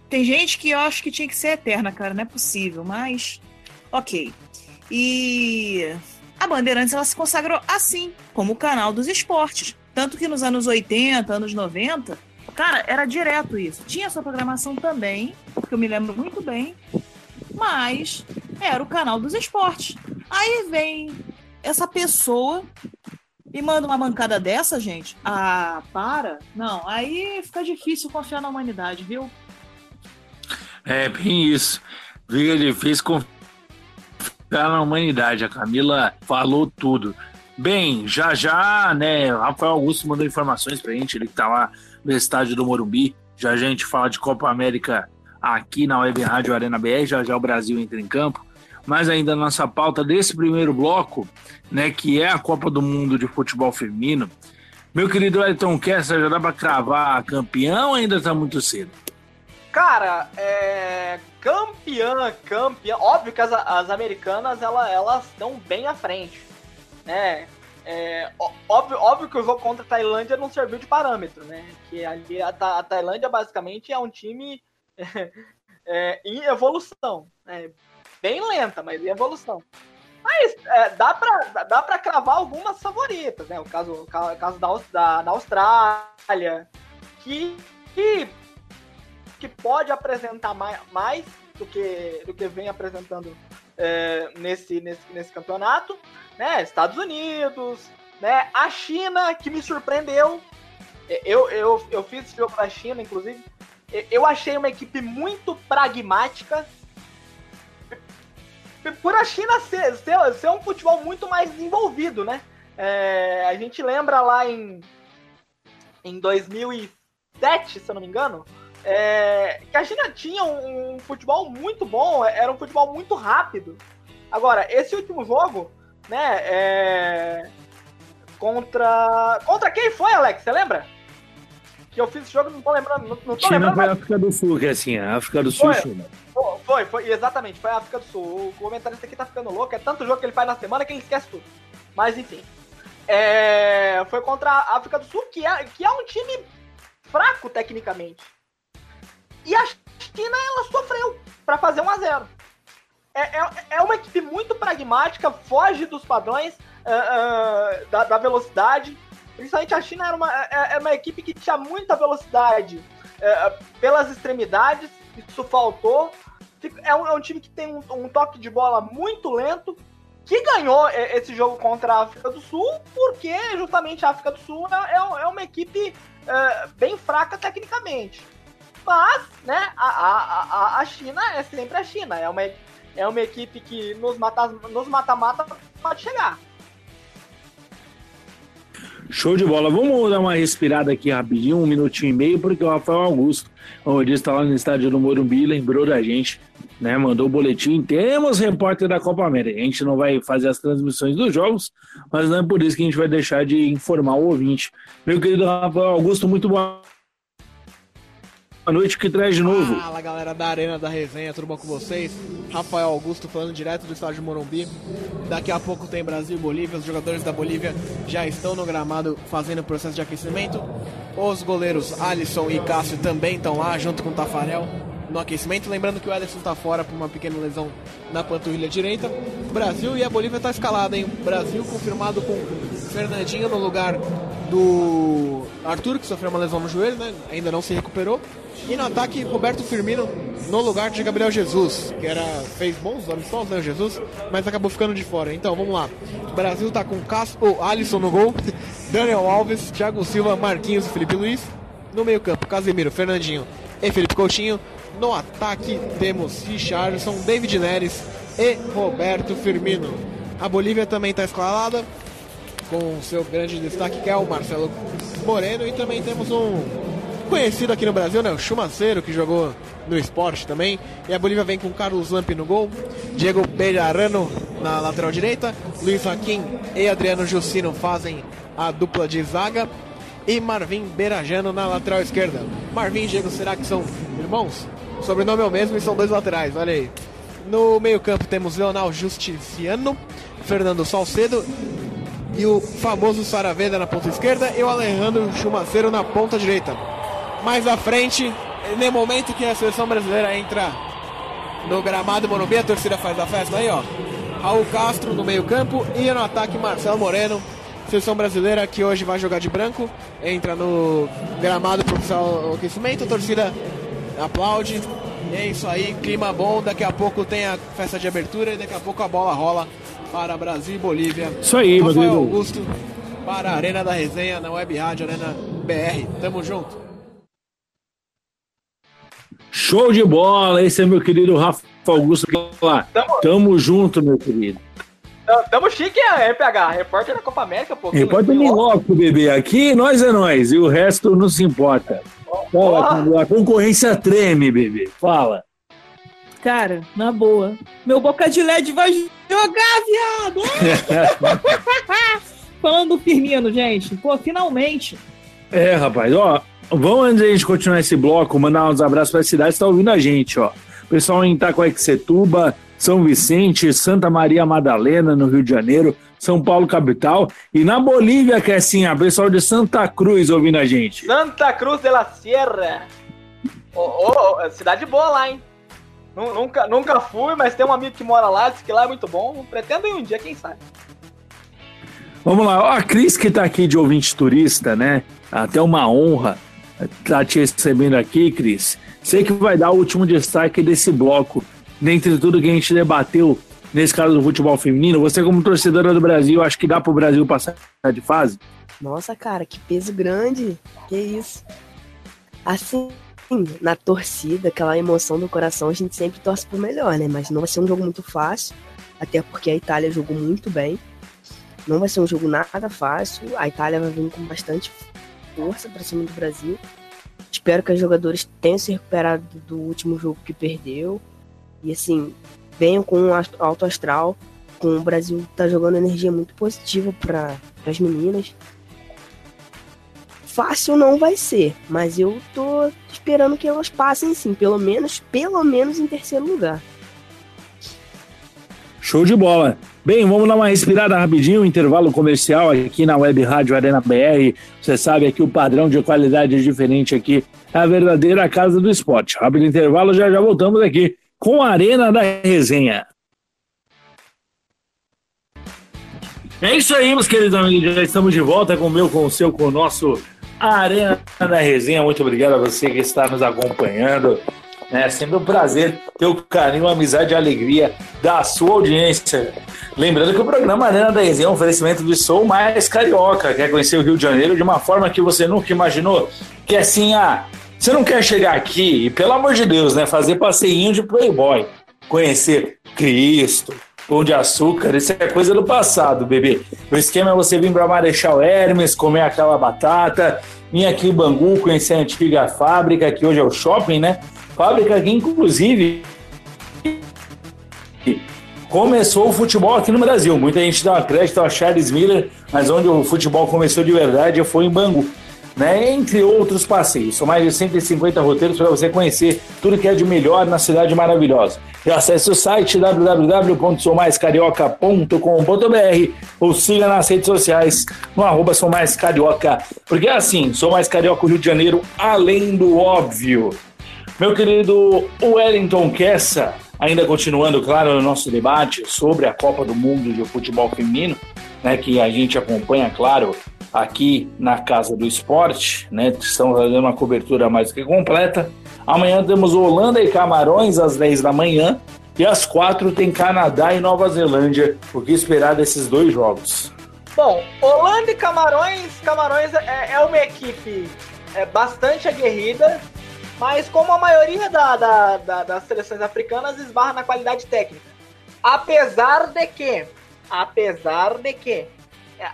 tem gente que eu acho que tinha que ser eterna, cara, não é possível, mas ok. E a Bandeirantes ela se consagrou assim, como o canal dos esportes, tanto que nos anos 80, anos 90, cara, era direto isso. Tinha sua programação também, porque eu me lembro muito bem, mas era o canal dos esportes. Aí vem essa pessoa e manda uma mancada dessa, gente. Ah, para. Não, aí fica difícil confiar na humanidade, viu? É bem isso. Fica difícil confiar na humanidade. A Camila falou tudo. Bem, já já, né? Rafael Augusto mandou informações pra gente, ele que tá lá no estádio do Morumbi. Já a gente fala de Copa América aqui na Web Rádio Arena BR, já já o Brasil entra em campo. Mas ainda na nossa pauta desse primeiro bloco, né, que é a Copa do Mundo de Futebol Feminino. Meu querido Elton Kessler, já dá pra cravar campeão ainda tá muito cedo? Cara, é. Campeã, campeã. Óbvio que as, as americanas ela, elas estão bem à frente. Né? É, óbvio, óbvio que o jogo contra a Tailândia não serviu de parâmetro, né? Que ali a, a Tailândia basicamente é um time [laughs] é, em evolução. né? Bem lenta, mas em evolução. Mas é, dá, pra, dá- pra cravar algumas favoritas, né? O caso, o ca- o caso da, da, da Austrália, que, que que pode apresentar mais, mais do, que, do que vem apresentando é, nesse, nesse, nesse campeonato, né? Estados Unidos, né? A China, que me surpreendeu. Eu, eu, eu fiz esse jogo da China, inclusive. Eu achei uma equipe muito pragmática. Por a China ser, ser, ser um futebol muito mais desenvolvido, né? É, a gente lembra lá em, em 2007, se eu não me engano, é, que a China tinha um, um futebol muito bom, era um futebol muito rápido. Agora, esse último jogo, né, é, contra. Contra quem foi, Alex? Você lembra? Que eu fiz esse jogo, não tô lembrando. Não, não tô China lembrando. foi a mas África do Sul, que é assim, a África do Sul Foi. China. Foi, foi, foi, exatamente, foi a África do Sul. O comentarista aqui tá ficando louco, é tanto jogo que ele faz na semana que ele esquece tudo. Mas enfim. É, foi contra a África do Sul, que é, que é um time fraco tecnicamente. E a China, ela sofreu pra fazer 1 a 0 é, é, é uma equipe muito pragmática, foge dos padrões ah, ah, da, da velocidade. Principalmente a China era uma, é, é uma equipe que tinha muita velocidade é, pelas extremidades, isso faltou. Fica- É um, é um time que tem um, um toque de bola muito lento, que ganhou esse jogo contra a África do Sul, porque justamente a África do Sul é, é- uma equipe bem fraca tecnicamente. Mas, né, a, a, a- China é sempre a China, é uma, é uma equipe que nos mata- nos mata-mata pode chegar. Show de bola. Vamos dar uma respirada aqui rapidinho, um minutinho e meio, porque o Rafael Augusto, como eu disse, está lá no estádio do Morumbi, lembrou da gente, né? Mandou o boletim. Temos repórter da Copa América. A gente não vai fazer as transmissões dos jogos, mas não é por isso que a gente vai deixar de informar o ouvinte. Meu querido Rafael Augusto, muito boa noite, que traz de novo. Fala galera da Arena da Resenha, tudo bom com vocês? Rafael Augusto falando direto do estádio Morumbi. Daqui a pouco tem Brasil e Bolívia, os jogadores da Bolívia já estão no gramado fazendo o processo de aquecimento. Os goleiros Alisson e Cássio também estão lá, junto com o Tafarel, no aquecimento. Lembrando que o Alisson está fora por uma pequena lesão na panturrilha direita. Brasil e a Bolívia tá escalada, hein? Brasil confirmado com Fernandinho no lugar do Arthur, que sofreu uma lesão no joelho, né? Ainda não se recuperou. E no ataque, Roberto Firmino no lugar de Gabriel Jesus, que era fez bons amistosos, né, Jesus, mas acabou ficando de fora. Então, vamos lá. O Brasil tá com Caspo, Alisson no gol, [laughs] Daniel Alves, Thiago Silva, Marquinhos e Felipe Luiz. No meio-campo, Casemiro, Fernandinho e Felipe Coutinho. No ataque, temos Richardson, David Neres e Roberto Firmino. A Bolívia também está escalada, com seu grande destaque que é o Marcelo Moreno. E também temos um conhecido aqui no Brasil, né? O Chumaceiro, que jogou no esporte também. E a Bolívia vem com Carlos Lamp no gol, Diego Bejarano na lateral direita, Luiz Joaquim e Adriano Jussino fazem a dupla de zaga. E Marvin Berajano na lateral esquerda. Marvin e Diego, será que são irmãos? O sobrenome é o mesmo e são dois laterais, olha aí. No meio-campo temos Leonel Justiciano, Fernando Salcedo e o famoso Saraveda na ponta esquerda e o Alejandro Chumaceiro na ponta direita. Mais à frente, no momento que a seleção brasileira entra no gramado Morumbi, a torcida faz a festa aí, ó. Raul Castro no meio-campo e no ataque Marcelo Moreno, seleção brasileira que hoje vai jogar de branco, entra no gramado profissional aquecimento, a torcida aplaude. E é isso aí, clima bom. Daqui a pouco tem a festa de abertura e daqui a pouco a bola rola para Brasil e Bolívia. Isso aí, Rafael Rodrigo. Augusto para a Arena da Resenha na Web Rádio Arena BR. Tamo junto. Show de bola, esse é meu querido Rafa Augusto. Lá. Tamo- Tamo junto, meu querido. Tamo- chique, é, PH. Repórter da Copa América, pô. Repórter me loco, bebê. Aqui nós é nós e o resto não se importa. Fala, a concorrência treme, bebê. Fala. Cara, na boa. Meu boca de LED vai jogar, viado! [laughs] Falando do Firmino, gente. Pô, finalmente. É, rapaz, ó, vamos antes da gente continuar esse bloco, mandar uns abraços pra cidade que tá ouvindo a gente, ó. Pessoal em Itacoaxetuba, São Vicente, Santa Maria Madalena, no Rio de Janeiro, São Paulo capital e na Bolívia, que é assim, a pessoal de Santa Cruz ouvindo a gente. Santa Cruz de la Sierra. Ô, ô, cidade boa lá, hein? Nu- Nunca, nunca fui, mas tem um amigo que mora lá, disse que lá é muito bom. Pretendo ir um dia, quem sabe. Vamos lá, a Cris que tá aqui de ouvinte turista, né? Até uma honra tá te recebendo aqui, Cris. Sei que vai dar o último destaque desse bloco, dentre tudo que a gente debateu nesse caso do futebol feminino. Você, como torcedora do Brasil, acho que dá pro Brasil passar de fase? Nossa, cara, que peso grande. Que isso. Assim, na torcida, aquela emoção do coração, a gente sempre torce pro melhor, né? Mas não vai ser um jogo muito fácil, até porque a Itália jogou muito bem. Não vai ser um jogo nada fácil. A Itália vai vir com bastante força pra cima do Brasil. Espero que os jogadores tenham se recuperado do último jogo que perdeu. E assim, venham com um alto astral. Com o Brasil tá jogando energia muito positiva para as meninas. Fácil não vai ser, mas eu tô esperando que elas passem sim, pelo menos, pelo menos em terceiro lugar. Show de bola. Bem, vamos dar uma respirada rapidinho, intervalo comercial aqui na Web Rádio Arena BR. Você sabe aqui o padrão de qualidade é diferente aqui, é a verdadeira casa do esporte. Rápido intervalo, já já voltamos aqui com a Arena da Resenha. É isso aí, meus queridos amigos. Já estamos de volta com o meu, com o seu, com o nosso Arena da Resenha. Muito obrigado a você que está nos acompanhando. É sempre um prazer ter o carinho, a amizade e a alegria da sua audiência. Lembrando que o programa Arena da Resenha é um oferecimento do Sou Mais Carioca. Quer conhecer o Rio de Janeiro de uma forma que você nunca imaginou? Que assim, ah, você não quer chegar aqui e, pelo amor de Deus, né, fazer passeinho de playboy, conhecer Cristo, Pão de açúcar, isso é coisa do passado, bebê. O esquema é você vir para Marechal Hermes, comer aquela batata, vir aqui em Bangu, conhecer a antiga fábrica, que hoje é o shopping, né? Fábrica que, inclusive, começou o futebol aqui no Brasil. Muita gente dá crédito a Charles Miller, mas onde o futebol começou de verdade foi em Bangu. Né? Entre outros passeios. São mais de 150 roteiros para você conhecer tudo que é de melhor na cidade maravilhosa. E acesse o site www.soumaiscarioca.com.br ou siga nas redes sociais no arroba Sou Mais Carioca. Porque é assim, Sou Mais Carioca Rio de Janeiro, além do óbvio. Meu querido Wellington Kessa, Ainda continuando, claro, o nosso debate sobre a Copa do Mundo de Futebol Feminino, né, que a gente acompanha, claro, aqui na Casa do Esporte, né, estamos fazendo uma cobertura mais que completa. Amanhã temos Holanda e Camarões às 10 da manhã e às 4 tem Canadá e Nova Zelândia. O que esperar desses dois jogos? Bom, Holanda e Camarões, Camarões é, é uma equipe é, bastante aguerrida, mas como a maioria da, da, da, das seleções africanas esbarra na qualidade técnica. Apesar de que, apesar de que,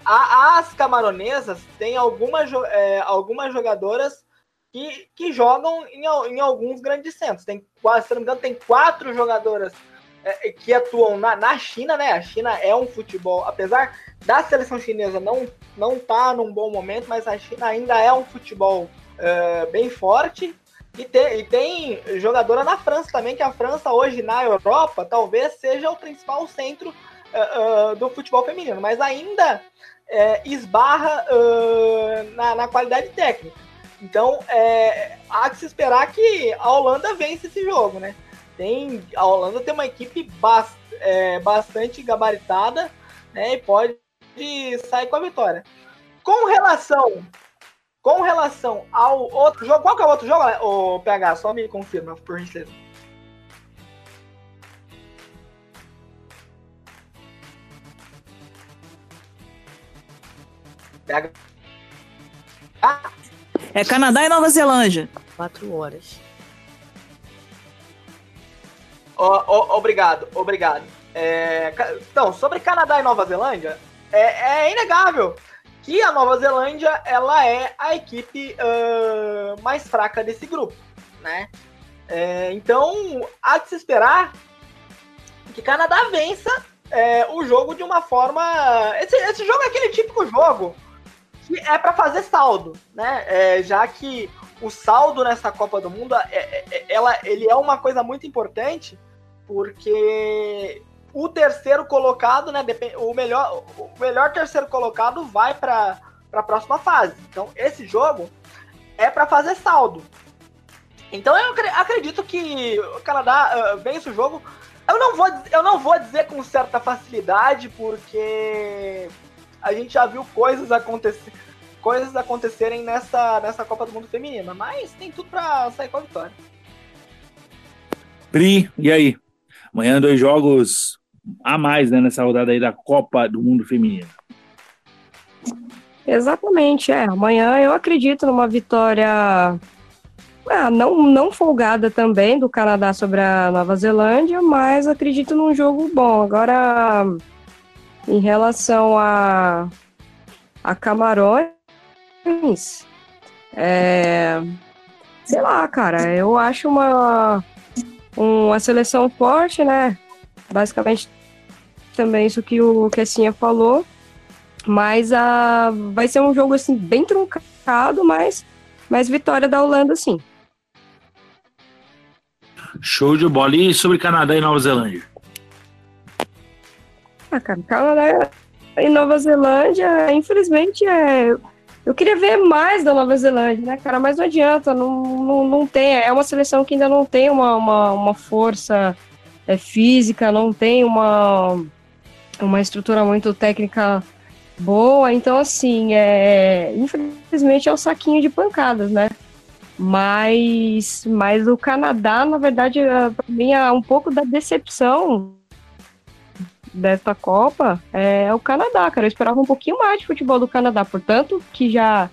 as camaronesas têm algumas, é, algumas jogadoras que, que jogam em, em alguns grandes centros. Tem, se não me engano, tem quatro jogadoras é, que atuam na, na China, né? A China é um futebol, apesar da seleção chinesa não não tá num bom momento, mas a China ainda é um futebol é, bem forte. E tem, e tem jogadora na França também, que a França hoje na Europa talvez seja o principal centro uh, do futebol feminino, mas ainda uh, esbarra na, na, qualidade técnica. Então é, há que se esperar que a Holanda vence esse jogo, né? Tem, a Holanda tem uma equipe bast, é, bastante gabaritada né, e pode sair com a vitória. Com relação com relação ao outro jogo, qual que é o outro jogo, o PH? Só me confirma, por gentileza. Ah. É Canadá e Nova Zelândia. Quatro horas. obrigado, obrigado. É, então, sobre Canadá e Nova Zelândia, é, é inegável que a Nova Zelândia ela é a equipe uh, mais fraca desse grupo, né? É, então há de se esperar que Canadá vença é, o jogo de uma forma. Esse, esse jogo é aquele típico jogo que é para fazer saldo, né? É, já que o saldo nessa Copa do Mundo, é, é, é, ela, ele é uma coisa muito importante porque o terceiro colocado, né? O melhor, o melhor terceiro colocado vai para a próxima fase. Então, esse jogo é para fazer saldo. Então, eu acredito que o Canadá uh, vence o jogo. Eu não, vou, eu não vou dizer com certa facilidade, porque a gente já viu coisas, acontecer, coisas acontecerem nessa, nessa Copa do Mundo Feminina, mas tem tudo para sair com a vitória. Pri, e aí? Amanhã dois jogos a mais né, nessa rodada aí da Copa do Mundo Feminino. Exatamente, é. Amanhã eu acredito numa vitória ah, não, não folgada também do Canadá sobre a Nova Zelândia, mas acredito num jogo bom. Agora, em relação a, a Camarões, é, sei lá, cara, eu acho uma, uma seleção forte, né? Basicamente também isso que o Kessinha falou. Mas a, vai ser um jogo assim bem truncado, mas, mas vitória da Holanda sim. Show de bola. E sobre Canadá e Nova Zelândia? Ah, cara, Canadá e Nova Zelândia, infelizmente, é. Eu queria ver mais da Nova Zelândia, né, cara? Mas não adianta, não, não, não tem. É uma seleção que ainda não tem uma, uma, uma força é, física, não tem uma, uma estrutura muito técnica boa. Então, assim, é, infelizmente é um saquinho de pancadas, né? Mas, mas o Canadá, na verdade, é, para mim, é um pouco da decepção desta Copa é o Canadá, cara. Eu esperava um pouquinho mais de futebol do Canadá, portanto, que já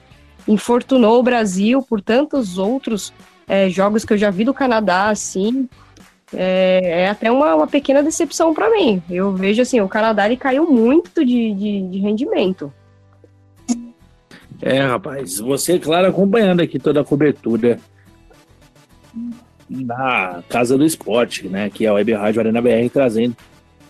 infortunou o Brasil, por tantos outros é, jogos que eu já vi do Canadá, assim. É, é até uma, uma pequena decepção para mim. Eu vejo assim, o Canadá ele caiu muito de, de, de rendimento. É, rapaz, você, claro, acompanhando aqui toda a cobertura na Casa do Esporte, né? Que é a Web Rádio Arena BR trazendo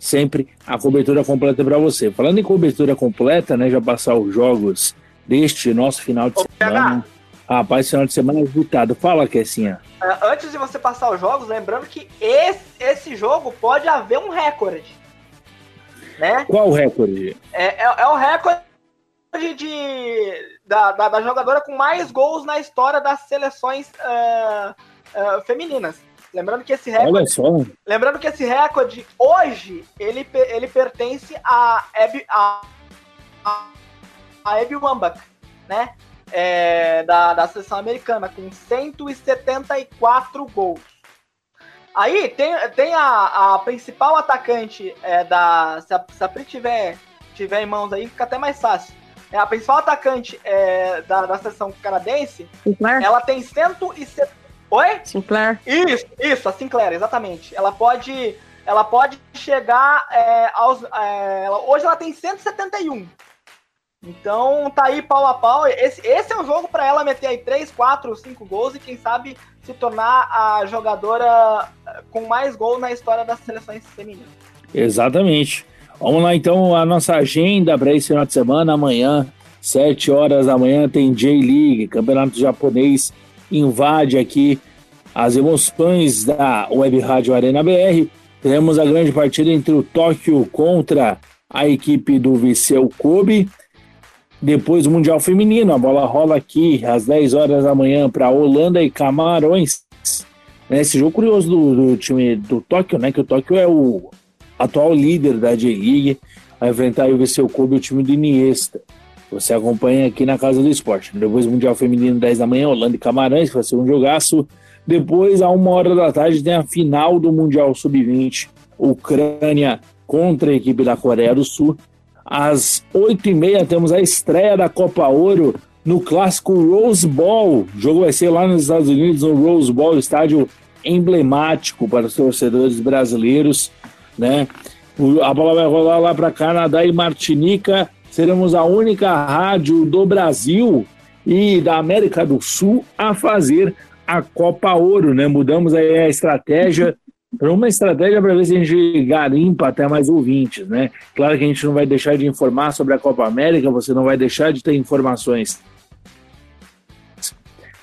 sempre a cobertura completa para você. Falando em cobertura completa, né? Já passar os jogos deste nosso final de Ô, semana. Rapaz, final de semana agitado. Fala, Kessinha. É, antes de você passar os jogos, lembrando que esse, esse jogo pode haver um recorde. Né? Qual o recorde? É, é, é o recorde de, da, da, da, jogadora com mais gols na história das seleções uh, uh, femininas. Lembrando que esse recorde. Olha só. Lembrando que esse recorde, hoje, ele, ele pertence a Abby, a, a, a Abby Wambach, né? É, da, da seleção americana, com 174 gols. Aí tem, tem a, a principal atacante é, da. Se a, se a Pri tiver, tiver em mãos aí, fica até mais fácil. É, a principal atacante é, da, da seleção canadense, ela tem 170. Oi? Sinclair? Isso, isso, a Sinclair, exatamente. Ela pode, ela pode chegar é, aos. é, ela- hoje ela tem 171. Então tá aí pau a pau. Esse, esse é um jogo para ela meter aí 3, 4, 5 gols e quem sabe se tornar a jogadora eh, com mais gols na história das seleções femininas. Exatamente. Vamos lá então, a nossa agenda para esse final de semana. Amanhã, 7 horas da manhã, tem J-League, campeonato japonês, invade aqui as emoções da Web Rádio Arena BR. Teremos a grande partida entre o Tóquio contra a equipe do Viseu Kobe. Depois o Mundial Feminino, a bola rola aqui às 10 horas da manhã para Holanda e Camarões. Esse jogo curioso do, do time do Tóquio, né? Que o Tóquio é o atual líder da J-League, vai enfrentar o Viseu Kobe, o time do Iniesta. Você acompanha aqui na Casa do Esporte. Depois Mundial Feminino, 10 da manhã, Holanda e Camarões, que vai ser um jogaço. Depois, a uma hora da tarde, tem a final do Mundial Sub-20, Ucrânia contra a equipe da Coreia do Sul. Às 8h30 temos a estreia da Copa Ouro no clássico Rose Bowl. O jogo vai ser lá nos Estados Unidos, no Rose Bowl, estádio emblemático para os torcedores brasileiros, né? A bola vai rolar lá para Canadá e Martinica. Seremos a única rádio do Brasil e da América do Sul a fazer a Copa Ouro, né? Mudamos aí a estratégia para [laughs] uma estratégia para ver se a gente garimpa até mais ouvintes, né? Claro que a gente não vai deixar de informar sobre a Copa América, você não vai deixar de ter informações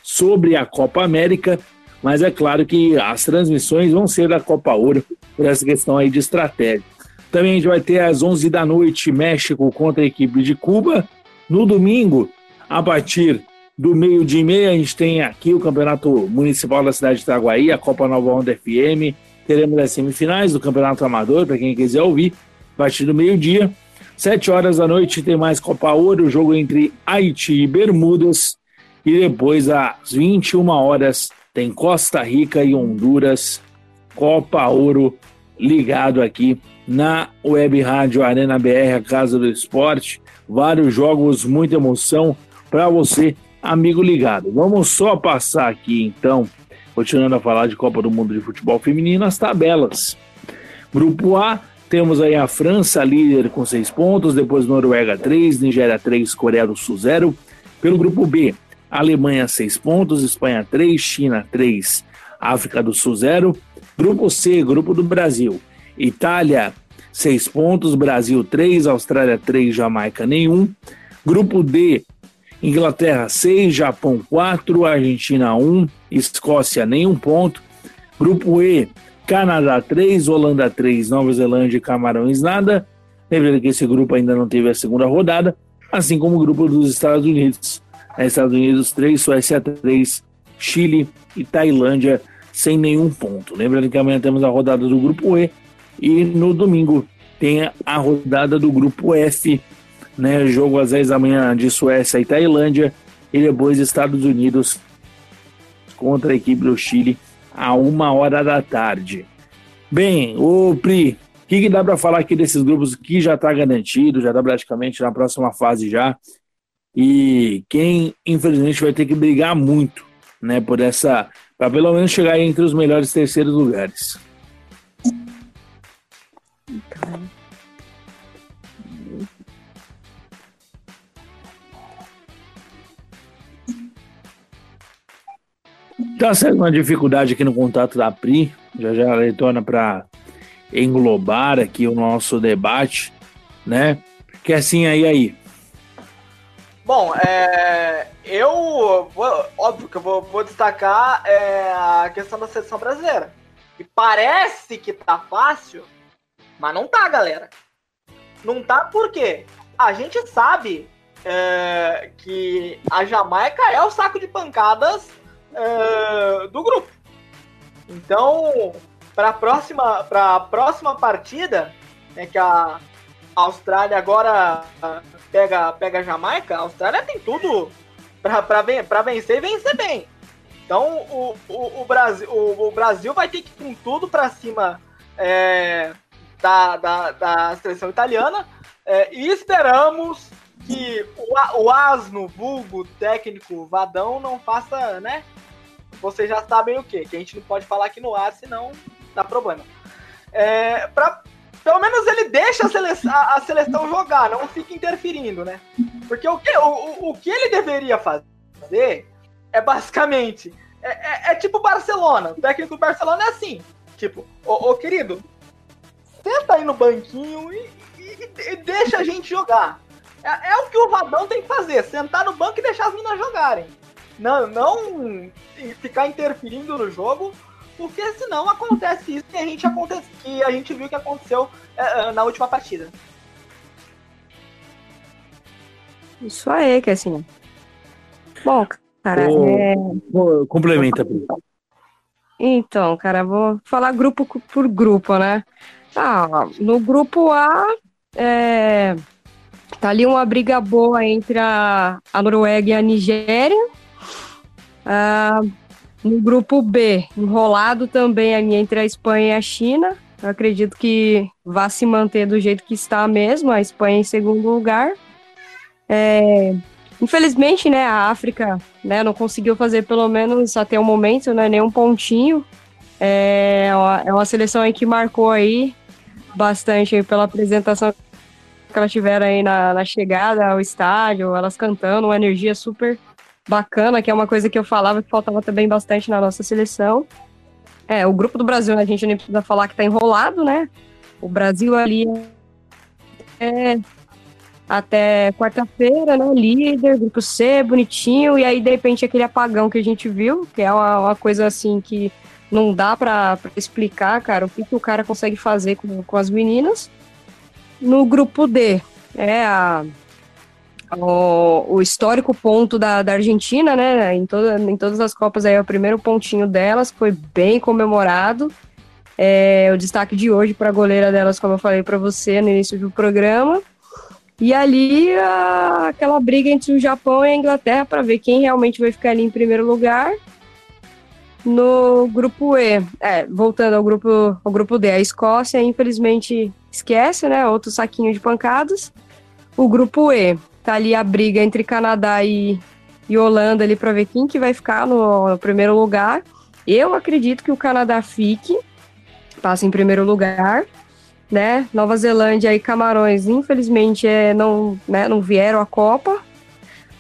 sobre a Copa América, mas é claro que as transmissões vão ser da Copa Ouro por essa questão aí de estratégia. Também a gente vai ter às 11 da noite México contra a equipe de Cuba. No domingo, a partir do meio-dia e meia, a gente tem aqui o Campeonato Municipal da cidade de Itaguaí, a Copa Nova Onda FM. Teremos as semifinais do Campeonato Amador, para quem quiser ouvir, a partir do meio-dia. Sete horas da noite tem mais Copa Ouro, jogo entre Haiti e Bermudas. E depois, às 21 horas, tem Costa Rica e Honduras. Copa Ouro ligado aqui na Web Rádio Arena BR, a Casa do Esporte. Vários jogos, muita emoção para você, amigo ligado. Vamos só passar aqui, então, continuando a falar de Copa do Mundo de Futebol Feminino, as tabelas. Grupo A, temos aí a França líder com seis pontos, depois Noruega 3, Nigéria 3, Coreia do Sul 0. Pelo grupo B, Alemanha 6 pontos, Espanha 3, China 3, África do Sul 0. Grupo C, grupo do Brasil, Itália 6 pontos, Brasil 3, Austrália 3, Jamaica nenhum. Grupo D, Inglaterra 6, Japão 4, Argentina 1, Escócia nenhum ponto. Grupo E, Canadá 3, Holanda 3, Nova Zelândia e Camarões nada. Lembrando que esse grupo ainda não teve a segunda rodada, assim como o grupo dos Estados Unidos. Estados Unidos 3, Suécia 3, Chile e Tailândia sem nenhum ponto. Lembrando que amanhã temos a rodada do grupo E e no domingo tem a rodada do grupo F, né? Jogo às 10 da manhã de Suécia e Tailândia e depois Estados Unidos contra a equipe do Chile a uma hora da tarde. Bem, o Pri, o que, que dá para falar aqui desses grupos que já está garantido, já está praticamente na próxima fase já, e quem infelizmente vai ter que brigar muito, né, por essa, para pelo menos chegar entre os melhores terceiros lugares. Tá sendo uma dificuldade aqui no contato da Pri, já já retorna para englobar aqui o nosso debate, né? Que assim aí aí. Bom, é, eu óbvio que eu vou, vou destacar é, a questão da seleção brasileira. E parece que tá fácil, mas não tá, galera. Não tá porque a gente sabe é, que a Jamaica é o saco de pancadas é, do grupo. Então, para a próxima, próxima partida, é que a Austrália agora pega, pega a Jamaica, a Austrália tem tudo para vencer e vencer bem. Então o, o, o Brasil, o, o, Brasil vai ter que ir com tudo para cima é, da, da, da, seleção italiana é, e esperamos que o, o asno, vulgo, técnico, vadão não faça, né? Vocês já sabem o que, que a gente não pode falar aqui no ar, senão dá problema. É, pra, pelo menos ele deixa a seleção, a seleção jogar, não fica interferindo, né? Porque o que, o, o que ele deveria fazer é basicamente. É, é, é tipo Barcelona. O técnico do Barcelona é assim. Tipo, ô, ô querido, senta aí no banquinho e, e, e deixa a gente jogar. É, é, o que o Vadão tem que fazer: sentar no banco e deixar as minas jogarem. Não, não ficar interferindo no jogo, porque senão acontece isso que a gente, acontece, que a gente viu que aconteceu é, é na última partida. Isso aí, que assim. Bom, Cara, oh, é... oh, complementa, Então, cara, vou falar grupo por grupo, né? Ah, no grupo A, é... tá ali uma briga boa entre a, a Noruega e a Nigéria. Ah, no grupo B, enrolado também ali entre a Espanha e a China. Eu acredito que vai se manter do jeito que está mesmo, a Espanha em segundo lugar. É, Infelizmente, né, a África né, não conseguiu fazer pelo menos até o momento, né, nenhum pontinho. É uma, é uma seleção aí que marcou aí bastante pela apresentação que elas tiveram aí na, na chegada ao estádio, elas cantando, uma energia super bacana, que é uma coisa que eu falava que faltava também bastante na nossa seleção. É, o grupo do Brasil, né, a gente nem precisa falar que tá enrolado, né? O Brasil ali é, até quarta-feira, né? Líder, grupo C, bonitinho, e aí de repente aquele apagão que a gente viu, que é uma, uma coisa assim que não dá para explicar, cara, o que, que o cara consegue fazer com, com as meninas. No grupo D, é a, o, o histórico ponto da, da Argentina, né? Em, toda, em todas as Copas aí, o primeiro pontinho delas, foi bem comemorado. É, o destaque de hoje para a goleira delas, como eu falei para você no início do programa. E ali a, aquela briga entre o Japão e a Inglaterra para ver quem realmente vai ficar ali em primeiro lugar. No grupo E, é, voltando ao grupo, ao grupo D, a Escócia infelizmente esquece, né? Outro saquinho de pancadas. O grupo E, tá ali a briga entre Canadá e, e Holanda ali para ver quem que vai ficar no, no primeiro lugar. Eu acredito que o Canadá fique, passa em primeiro lugar né? Nova Zelândia e Camarões, infelizmente, é, não, né, não vieram à Copa.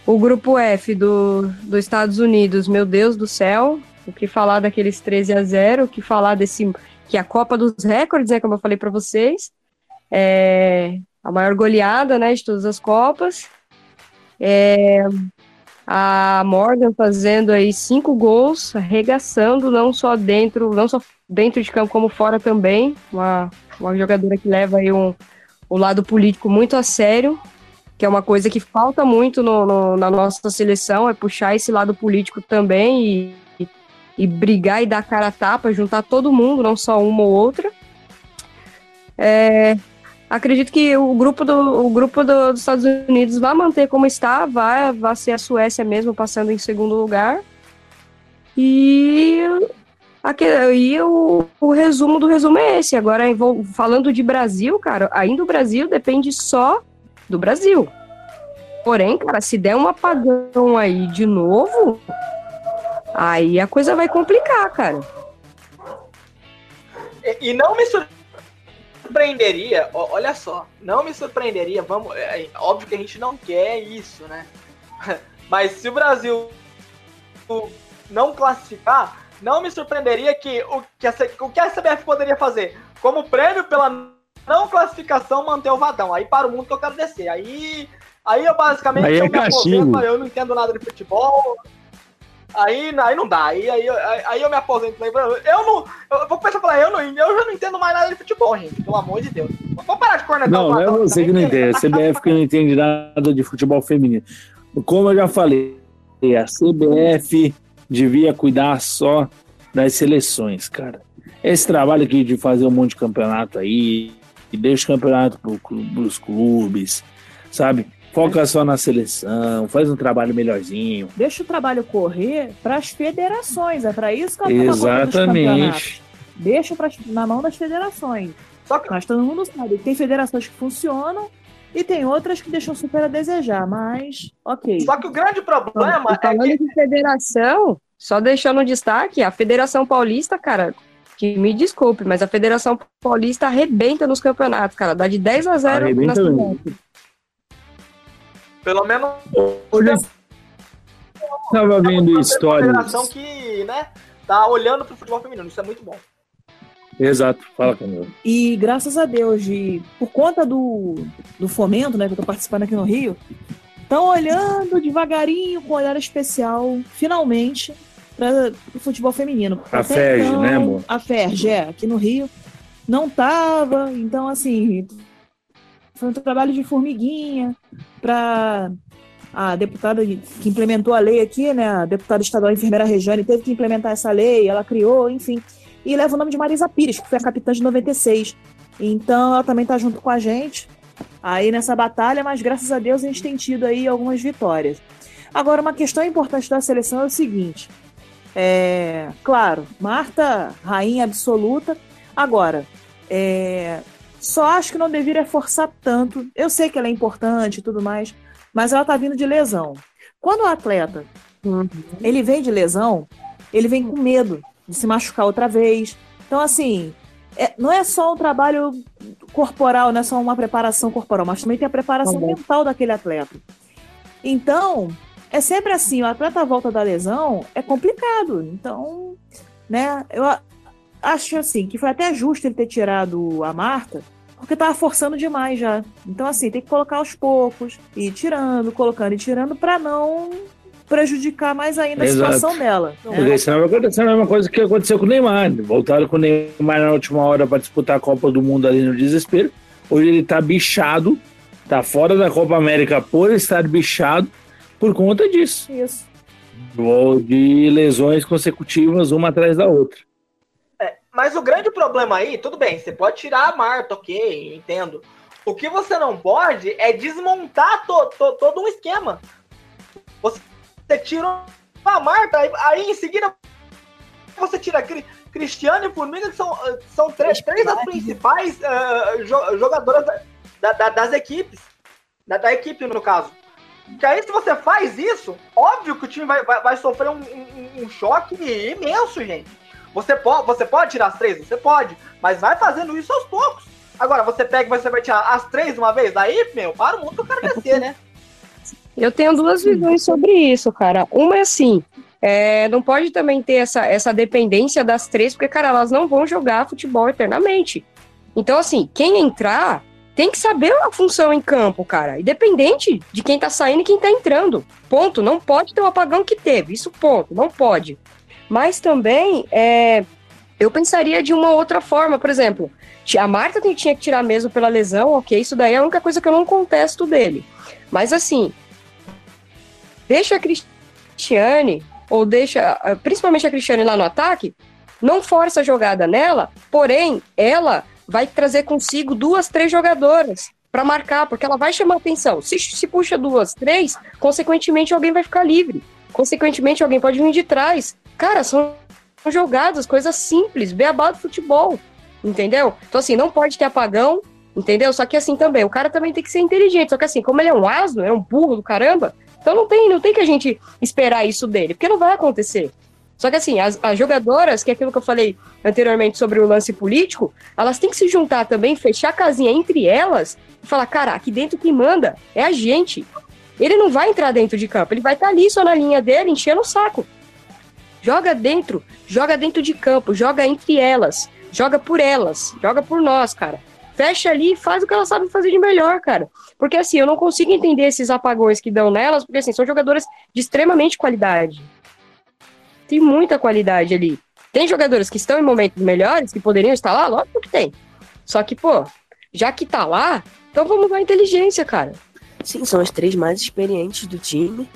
O grupo F do, dos Estados Unidos, meu Deus do céu, o que falar daqueles 13 a 0, o que falar desse que a Copa dos Recordes, né, como eu falei para vocês, é a maior goleada, né, de todas as Copas. É, a Morgan fazendo aí cinco gols, arregaçando não só dentro, não só dentro de campo como fora também, uma uma jogadora que leva aí um, o lado político muito a sério, que é uma coisa que falta muito no, no, na nossa seleção, é puxar esse lado político também e, e, e, brigar e dar cara a tapa, juntar todo mundo, não só uma ou outra. É, acredito que o grupo, do, o grupo do, dos Estados Unidos vai manter como está, vai, vai ser a Suécia mesmo passando em segundo lugar. E Aqui, e o, o resumo do resumo é esse. Agora, falando de Brasil, cara, ainda o Brasil depende só do Brasil. Porém, cara, se der um apagão aí de novo, aí a coisa vai complicar, cara. E, e não me surpreenderia, olha só, não me surpreenderia, vamos, é, é, óbvio que a gente não quer isso, né? [laughs] Mas se o Brasil não classificar, não me surpreenderia que o que a, o que a CBF poderia fazer como prêmio pela não classificação manter o Vadão. Aí para o mundo que eu quero descer. Aí, aí eu basicamente aí é eu me aposento, eu não entendo nada de futebol. Aí, aí não dá, aí, aí, aí, eu me aposento. Eu não. Eu vou pensar falar, eu, não, eu já não entendo mais nada de futebol, gente. Pelo amor de Deus. Vamos parar de cornetar Não, não é você que não entende. A CBF que não entende nada de futebol feminino. Como eu já falei, a CBF devia cuidar só das seleções, cara. Esse trabalho aqui de fazer um monte de campeonato aí, e deixa o campeonato pro, pros clubes, sabe? Foca só na seleção, faz um trabalho melhorzinho. Deixa o trabalho correr para as federações, é para isso que ela tá Exatamente. Deixa pra, na mão das federações. Só que... Mas todo mundo sabe, tem federações que funcionam e tem outras que deixam super a desejar, mas ok. Só que o grande problema então, falando é que... de federação, só deixando um destaque, a Federação Paulista, cara, que me desculpe, mas a Federação Paulista arrebenta nos campeonatos, cara, dá de 10 a 0 Arrebenta nas. Pelo menos Hoje eu tava vendo uma histórias. federação que, né, tá olhando pro futebol feminino, isso é muito bom. Exato, fala Camila. E graças a Deus, de, por conta do, do fomento, né, que eu tô participando aqui no Rio, estão olhando devagarinho, com um olhar especial, finalmente, para o futebol feminino. A Até FERJ, então, né, amor? A FERJ, é, aqui no Rio, não tava, então assim, foi um trabalho de formiguinha para a deputada que implementou a lei aqui, né, a deputada estadual enfermeira Rejane teve que implementar essa lei, ela criou, enfim, e leva o nome de Marisa Pires, que foi a capitã de 96. Então ela também tá junto com a gente aí nessa batalha, mas graças a Deus a gente tem tido aí algumas vitórias. Agora, uma questão importante da seleção é o seguinte: é, claro, Marta, rainha absoluta. Agora, é, só acho que não deveria forçar tanto. Eu sei que ela é importante e tudo mais, mas ela tá vindo de lesão. Quando o atleta ele vem de lesão, ele vem com medo de se machucar outra vez. Então, assim, é- não é só um trabalho corporal, não é só uma preparação corporal, mas também tem a preparação mental daquele atleta. Então, é sempre assim, o atleta volta da lesão é complicado. Então, né, eu acho assim, que foi até justo ele ter tirado a Marta, porque tava forçando demais já. Então, assim, tem que colocar aos poucos, e ir tirando, colocando e tirando, para não prejudicar mais ainda a Exato. situação dela. né? Porque senão vai acontecer a mesma coisa que aconteceu com o Neymar. Voltaram com o Neymar na última hora para disputar a Copa do Mundo ali no desespero. Hoje ele tá bichado, tá fora da Copa América por estar bichado por conta disso. Isso. De lesões consecutivas, uma atrás da outra. Mas o grande problema aí, tudo bem, você pode tirar a Marta, ok, entendo. O que você não pode é desmontar to- to- todo um esquema. Você, você tira a Marta, aí, aí em seguida você tira Cri- Cristiane e Formiga, que são, são três, três das principais eh, jo- jogadoras da- da- das equipes. Da, da equipe, no caso. Que aí, se você faz isso, óbvio que o time vai, vai, vai sofrer um, um- um choque imenso, gente. Você pode, você pode tirar as três? Você pode. Mas vai fazendo isso aos poucos. Agora, você pega e você vai tirar as três de uma vez, aí, meu, para o mundo que eu quero descer, né? Eu tenho duas visões sobre isso, cara. Uma é assim, é, não pode também ter essa, essa dependência das três, porque, cara, elas não vão jogar futebol eternamente. Então, assim, quem entrar tem que saber a função em campo, cara. Independente de quem tá saindo e quem tá entrando. Ponto. Não pode ter o apagão que teve. Isso, ponto. Não pode. Mas também, é, eu pensaria de uma outra forma. Por exemplo, a Marta tinha que tirar mesmo pela lesão, ok? Isso daí é a única coisa que eu não contesto dele. Mas, assim, deixa a Cristiane, ou deixa, principalmente a Cristiane lá no ataque, não força a jogada nela, porém, ela vai trazer consigo duas, três jogadoras para marcar, porque ela vai chamar atenção. Se, se puxa duas, três, consequentemente alguém vai ficar livre. Consequentemente, alguém pode vir de trás. Cara, são jogadas, coisas simples, beabá do futebol. Entendeu? Então, assim, não pode ter apagão, entendeu? Só que assim também, o cara também tem que ser inteligente. Só que assim, como ele é um asno, é um burro do caramba, então não tem, não tem que a gente esperar isso dele, porque não vai acontecer. Só que assim, as, as jogadoras, que é aquilo que eu falei anteriormente sobre o lance político, elas têm que se juntar também, fechar a casinha entre elas e falar, cara, aqui dentro quem manda é a gente. Ele não vai entrar dentro de campo, ele vai estar ali só na linha dele, enchendo o saco. Joga dentro, joga dentro de campo, joga entre elas, joga por elas, joga por nós, cara. Fecha ali e faz o que elas sabem fazer de melhor, cara. Porque assim, eu não consigo entender esses apagões que dão nelas, porque assim, são jogadoras de extremamente qualidade. Tem muita qualidade ali. Tem jogadores que estão em momentos melhores, que poderiam estar lá? Lógico que tem. Só que, pô, já que tá lá, então vamos a inteligência, cara. Sim, são as três mais experientes do time,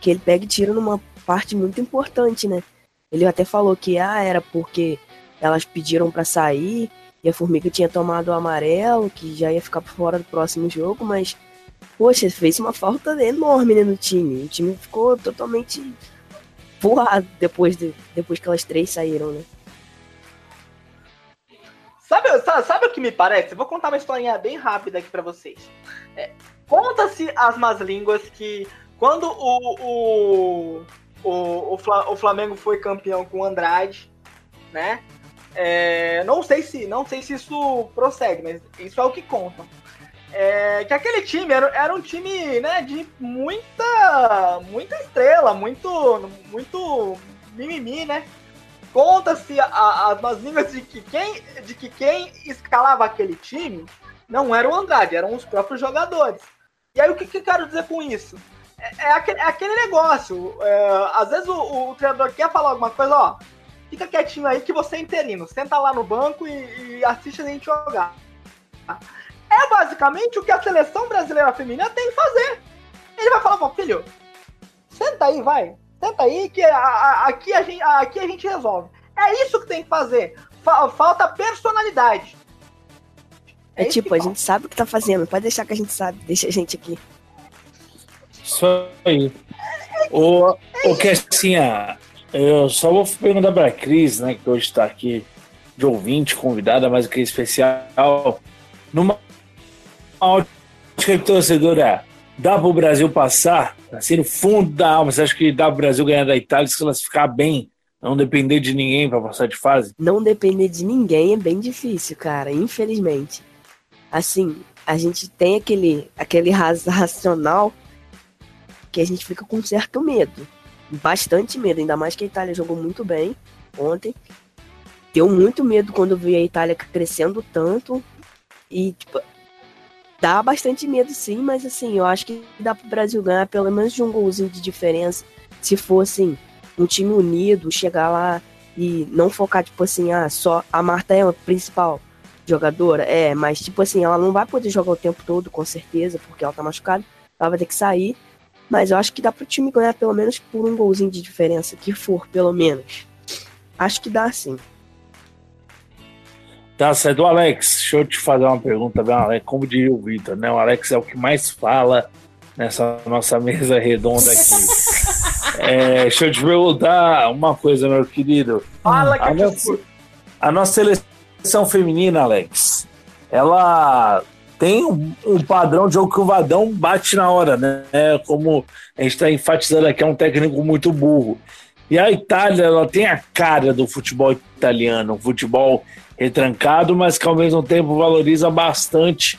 que ele pega e tira numa parte muito importante, né? Ele até falou que ah, era porque elas pediram para sair e a Formiga tinha tomado o amarelo, que já ia ficar fora do próximo jogo, mas poxa, fez uma falta enorme né, no time. O time ficou totalmente voado depois, de, depois que elas três saíram, né? Sabe, sabe, sabe, o que me parece? Vou contar uma historinha bem rápida aqui para vocês. É, Conta-se as más línguas que quando o, o, o, o, Flamengo foi campeão com o Andrade, né? É, não sei se não sei se isso prossegue, mas isso é o que contam. É, que aquele time era, era um time né, de muita muita estrela, muito muito mimimi, né? Conta-se as línguas de que quem de que quem escalava aquele time não era o Andrade, eram os próprios jogadores. E aí o que, que eu quero dizer com isso? É, é, aquele, é aquele, negócio. É, às vezes o, o, treinador quer falar alguma coisa, ó. Fica quietinho aí que você é interino. Senta lá no banco e, e assiste a gente jogar. É basicamente o que a seleção brasileira feminina tem que fazer. Ele vai falar, filho, senta aí, vai. Senta aí que a, a, aqui, a gente, aqui a gente resolve. É isso que tem que fazer. Falta personalidade. É, é tipo, a gente sabe o que tá fazendo, pode deixar que a gente sabe, deixa a gente aqui. Isso aí. O, o que assim, eu só vou perguntar pra Cris, né, que hoje tá aqui de ouvinte, convidada, mais que especial. Numa ótica torcedora, dá pro Brasil passar, assim, no fundo da alma, você acha que dá pro Brasil ganhar da Itália se classificar bem? Não depender de ninguém para passar de fase? Não depender de ninguém é bem difícil, cara, infelizmente assim, a gente tem aquele, aquele racional que a gente fica com certo medo. Bastante medo, ainda mais que a Itália jogou muito bem ontem. Deu muito medo quando vi a Itália crescendo tanto. E, tipo, dá bastante medo sim, mas assim, eu acho que dá pro Brasil ganhar pelo menos de um golzinho de diferença. Se for assim, um time unido, chegar lá e não focar, tipo assim, ah, só a Marta é a principal jogadora, é, mas tipo assim, ela não vai poder jogar o tempo todo, com certeza, porque ela tá machucada, ela vai ter que sair. Mas eu acho que dá pro time ganhar pelo menos por um golzinho de diferença, que for, pelo menos. Acho que dá sim. Tá certo, Alex, deixa eu te fazer uma pergunta, bem, Alex, como diria o Vitor, né? O Alex é o que mais fala nessa nossa mesa redonda aqui. [laughs] é, deixa eu te perguntar uma coisa, meu querido. Fala que a, nossa, a nossa seleção seleção feminina, Alex, ela tem um, um, padrão de jogo que o Vadão bate na hora, né? Como a gente está enfatizando aqui, é um técnico muito burro. E a Itália, ela tem a cara do futebol italiano, um futebol retrancado, mas que ao mesmo tempo valoriza bastante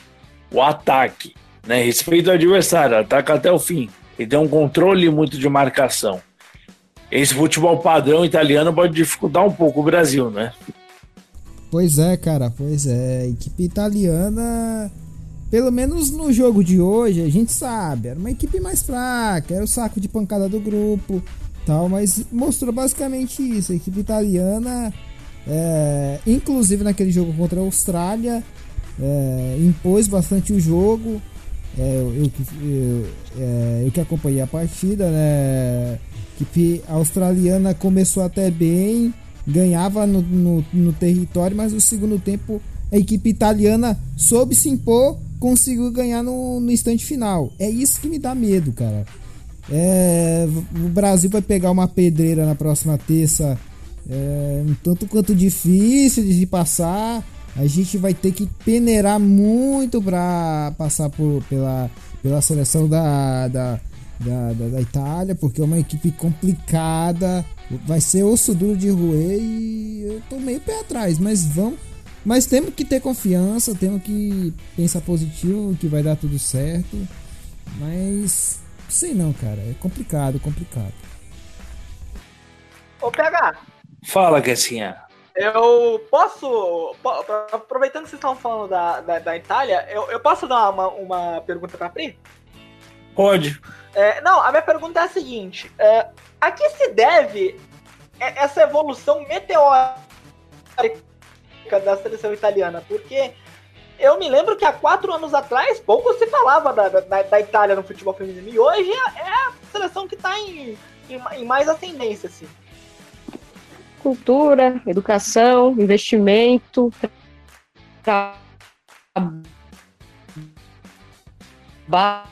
o ataque, né? Respeita o adversário, ataca até o fim. E tem um controle muito de marcação. Esse futebol padrão italiano pode dificultar um pouco o Brasil, né? Pois é, cara, pois é. A equipe italiana, pelo menos no jogo de hoje, a gente sabe, era uma equipe mais fraca, era o saco de pancada do grupo, tal, mas mostrou basicamente isso. A equipe italiana, é, inclusive naquele jogo contra a Austrália, é, impôs bastante o jogo. É, eu, eu, é, eu, que acompanhei a partida, né? A equipe australiana começou até bem, ganhava no, no, no, território, mas no segundo tempo a equipe italiana soube se impor, conseguiu ganhar no, no instante final. É isso que me dá medo, cara. É, o Brasil vai pegar uma pedreira na próxima terça, é, um tanto quanto difícil de passar. A gente vai ter que peneirar muito para passar por, pela, pela seleção da, da, da, da, da Itália, porque é uma equipe complicada. Vai ser osso duro de roer e eu tô meio pé atrás, mas vamos. Mas temos que ter confiança, temos que pensar positivo, que vai dar tudo certo. Mas sei não, cara, é complicado, complicado. Ô PH. Fala, Gessinha. Eu posso. Aproveitando que vocês estão falando da, da, da Itália, eu, eu posso dar uma, uma pergunta pra Pri? Pode. É, não, a minha pergunta é a seguinte: é, a que se deve essa evolução meteórica da seleção italiana? Porque eu me lembro que há quatro anos atrás pouco se falava da, da, da Itália no futebol feminino e hoje é, é a seleção que está em, em, em, mais ascendência, assim. cultura, educação, investimento, tra- trabalho,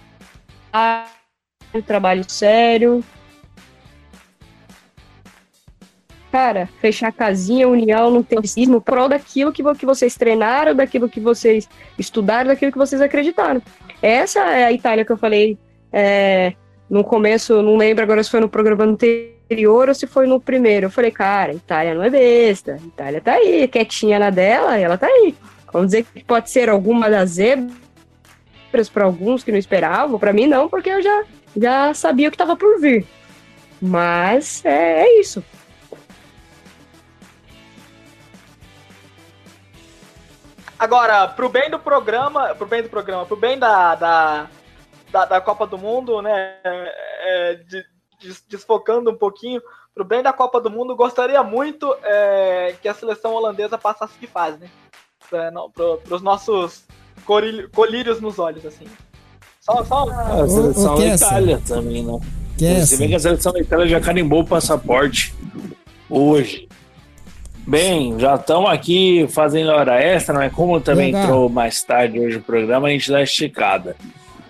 trabalho sério. Cara, fechar a casinha, união, não tem racismo, prol daquilo que, que vocês treinaram, daquilo que vocês estudaram, daquilo que vocês acreditaram. Essa é a Itália que eu falei é, no começo, não lembro agora se foi no programa anterior ou se foi no primeiro. Eu falei, cara, Itália não é besta, Itália tá aí, quietinha na dela, ela tá aí. Vamos dizer que pode ser alguma das zebras para alguns que não esperavam, para mim não, porque eu já, já sabia o que estava por vir. Mas é, é isso. Agora, pro bem do programa, pro bem do programa, pro bem da, da, da, da Copa do Mundo, né? é, de- des- desfocando um pouquinho, pro bem da Copa do Mundo, gostaria muito é, que a seleção holandesa passasse de fase, né? Pra, não, pro, pros nossos corilho- colírios nos olhos, assim. Só, só. A seleção ô, da Kessa. Itália também, né? Kessa. Você vê que a seleção da Itália já carimbou o passaporte hoje. Bem, já estamos aqui fazendo hora extra, mas como também Legal. entrou mais tarde hoje o programa, a gente dá esticada.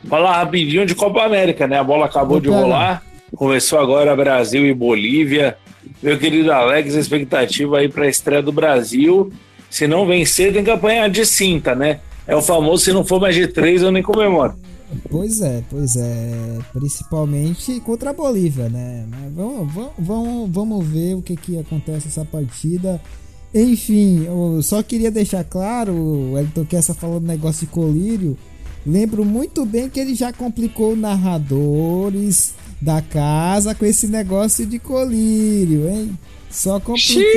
Falar rapidinho de Copa América, né? A bola acabou de Opa. rolar. Começou agora Brasil e Bolívia. Meu querido Alex, expectativa aí para a estreia do Brasil. Se não vencer, tem que apanhar de cinta, né? É o famoso, se não for mais de três, eu nem comemoro. Pois é, pois é. Principalmente contra a Bolívia, né? Mas vamos, vamos, vamos, ver o que, que acontece nessa partida. Enfim, eu só queria deixar claro, o Elton Kessa falando negócio de colírio. Lembro muito bem que ele já complicou narradores da casa com esse negócio de colírio, hein? Só complicando.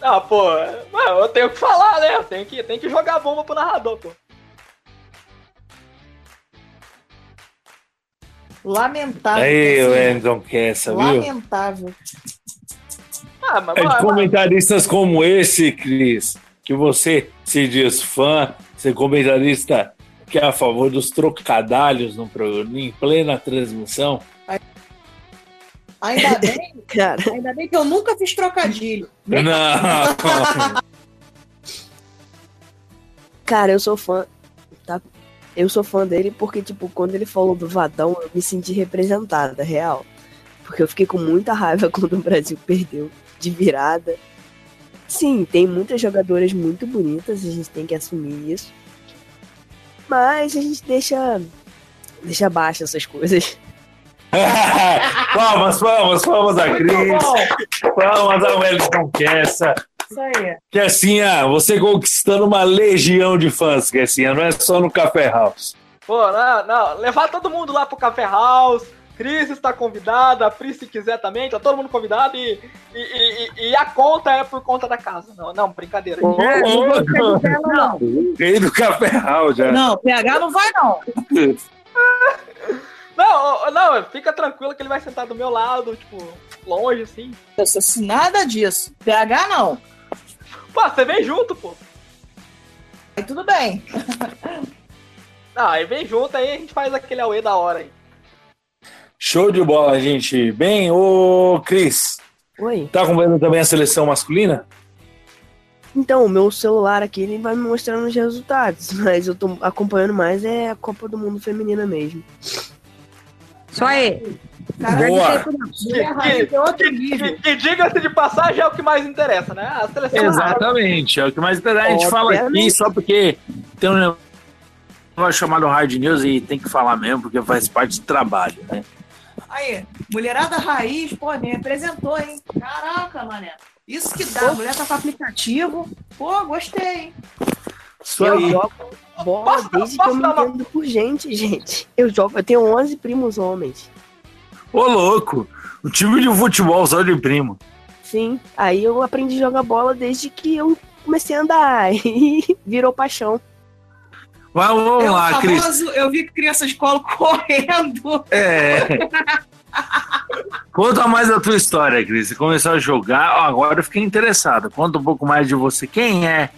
Ah, pô, eu tenho que falar, né? Eu tenho que, tenho que jogar bomba pro narrador, pô. Lamentável. Aí, assim, Wendon Kessa, viu? Lamentável. Ah, mas, É de comentaristas como esse, Cris, que você se diz fã, ser comentarista que é a favor dos trocadalhos no programa, em plena transmissão. Ainda [laughs] bem, Cara, ainda bem que eu nunca fiz trocadilho. Não! cara, eu sou fã. Eu sou fã dele porque, tipo, quando ele falou do Vadão, eu me senti representada, real. Porque eu fiquei com muita raiva [laughs] quando o Brasil perdeu de virada. Sim, tem muitas jogadoras muito bonitas, a gente tem que assumir isso. Mas a gente deixa. Deixa abaixo essas coisas. palmas, palmas, palmas a Cris, palmas a Wellington Kessa. Isso aí. Kessinha, você conquistando uma legião de fãs, Kessinha, não é só no Café House. Pô, não, não, levar todo mundo lá pro Café House. Cris está convidada, a Pri se quiser também, tá todo mundo convidado e, e, e- e a conta é por conta da casa. Não, não, brincadeira. Não, Rei do Café House, já. não, PH não vai, não. [laughs] Não, não, fica tranquilo que ele vai sentar do meu lado, tipo, longe assim. Assim, Nada disso. PH não. Pô, você vem junto, pô. Aí tudo bem. Não, [laughs] aí vem junto, aí a gente faz aquele auê da hora aí. Show de bola, gente. Bem, ô Cris, Oi. tá acompanhando também a seleção masculina? Então, o meu celular aqui ele vai me mostrando os resultados, [laughs] mas eu tô acompanhando mais é a Copa do Mundo Feminina mesmo. Só aí. Boa! Raiz é. Que, que diga-se de passagem é o que mais interessa, né? A seleção Exatamente, é o que mais interessa. A gente fala aqui só porque tem um negócio chamado Hard News e tem que falar mesmo, porque faz parte do trabalho, né? Aí, mulherada raiz, pô, me representou, hein? Caraca, mané. Isso que dá, mulher tá com aplicativo. Pô, gostei, hein? Isso eu aí. jogo bola Posso- desde que posso eu me dar uma- entendo por gente, gente. Eu jogo, eu tenho 11 primos homens. Ô, louco! O time de futebol só de primo. Sim, aí eu aprendi a jogar bola desde que eu comecei a andar [laughs] e virou paixão. Mas vamos É lá, Cris. famoso, eu vi criança de colo [laughs] correndo. É. Conta mais da tua história, Cris. Você começou a jogar, agora eu fiquei interessado. Conta um pouco mais de você. Quem é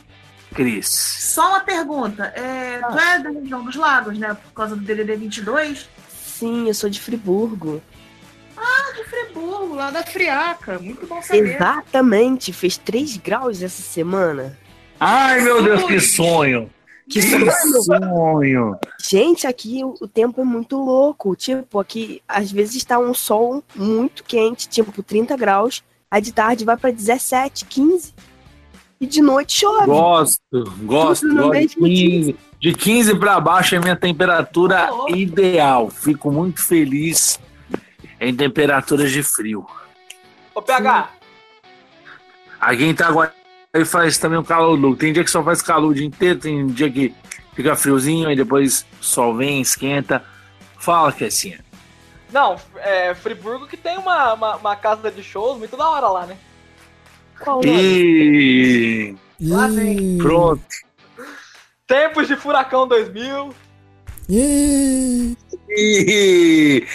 Cris? Só uma pergunta. É, tu é da região dos lagos, né? Por causa do DDD 22? Sim, eu sou de Friburgo. Ah, de Friburgo. Lá da Friaca. Muito bom saber. Exatamente, fez 3 graus essa semana. Ai, meu Deus, que sonho! Que sonho! Gente, aqui o, tempo é muito louco. Tipo, aqui às vezes tá um sol muito quente, tipo 30 graus. Aí de tarde vai pra 17, 15. E de noite chove. Gosto, gosto, gosto. De mesmo 15, de 15 para baixo é minha temperatura ideal. Fico muito feliz em temperaturas de frio. Ô, PH, Aqui em Itaguaí faz também um calor louco. Tem dia que só faz calor o dia inteiro, tem dia que fica friozinho, aí depois sol vem, esquenta. Fala, Kessinha. não, é Friburgo que tem uma, uma, uma casa de shows muito da hora lá, né? Qual E Lá vem. pronto. Tempos de Furacão 2000. Ih, E...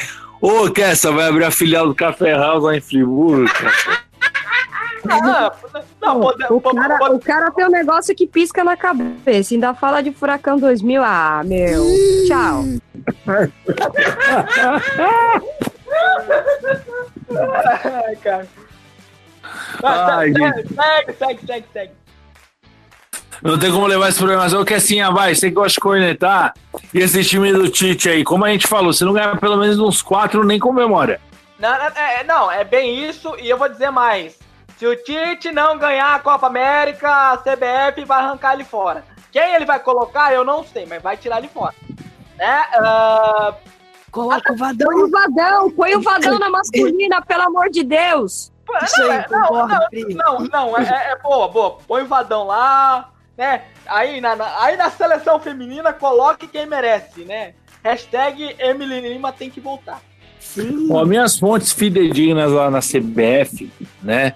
Ô, Kessa, vai abrir a filial do Café House lá em Friburgo, cara. Ah, não, pode, O pode- cara, pode- o cara tem um negócio que pisca na cabeça. Ainda fala de Furacão 2000. Ah, meu. Tchau. [laughs] Ai, cara. Ai, segue, segue, segue, segue. Não tem como levar esse problema, mas ô Kessinha, vai, você que gosta de cornetar. E esse time do Tite aí, como a gente falou, se não ganhar pelo menos uns quatro, nem comemora. Não, não, é, não, é bem isso, e eu vou dizer mais. Se o Tite não ganhar a Copa América, a CBF vai arrancar ele fora. Quem ele vai colocar, eu não sei, mas vai tirar ele fora. Né? Ah, Coloca o Vadão. Põe o Vadão, põe o Vadão na masculina, pelo amor de Deus. Isso não, aí, é- não, não, não, não, é, é- é boa, boa. Põe o Vadão lá, né? Aí na, na- aí na seleção feminina, coloque quem merece, né? Hashtag Emily Lima tem que voltar. Sim. Ó, minhas fontes fidedignas lá na CBF, né,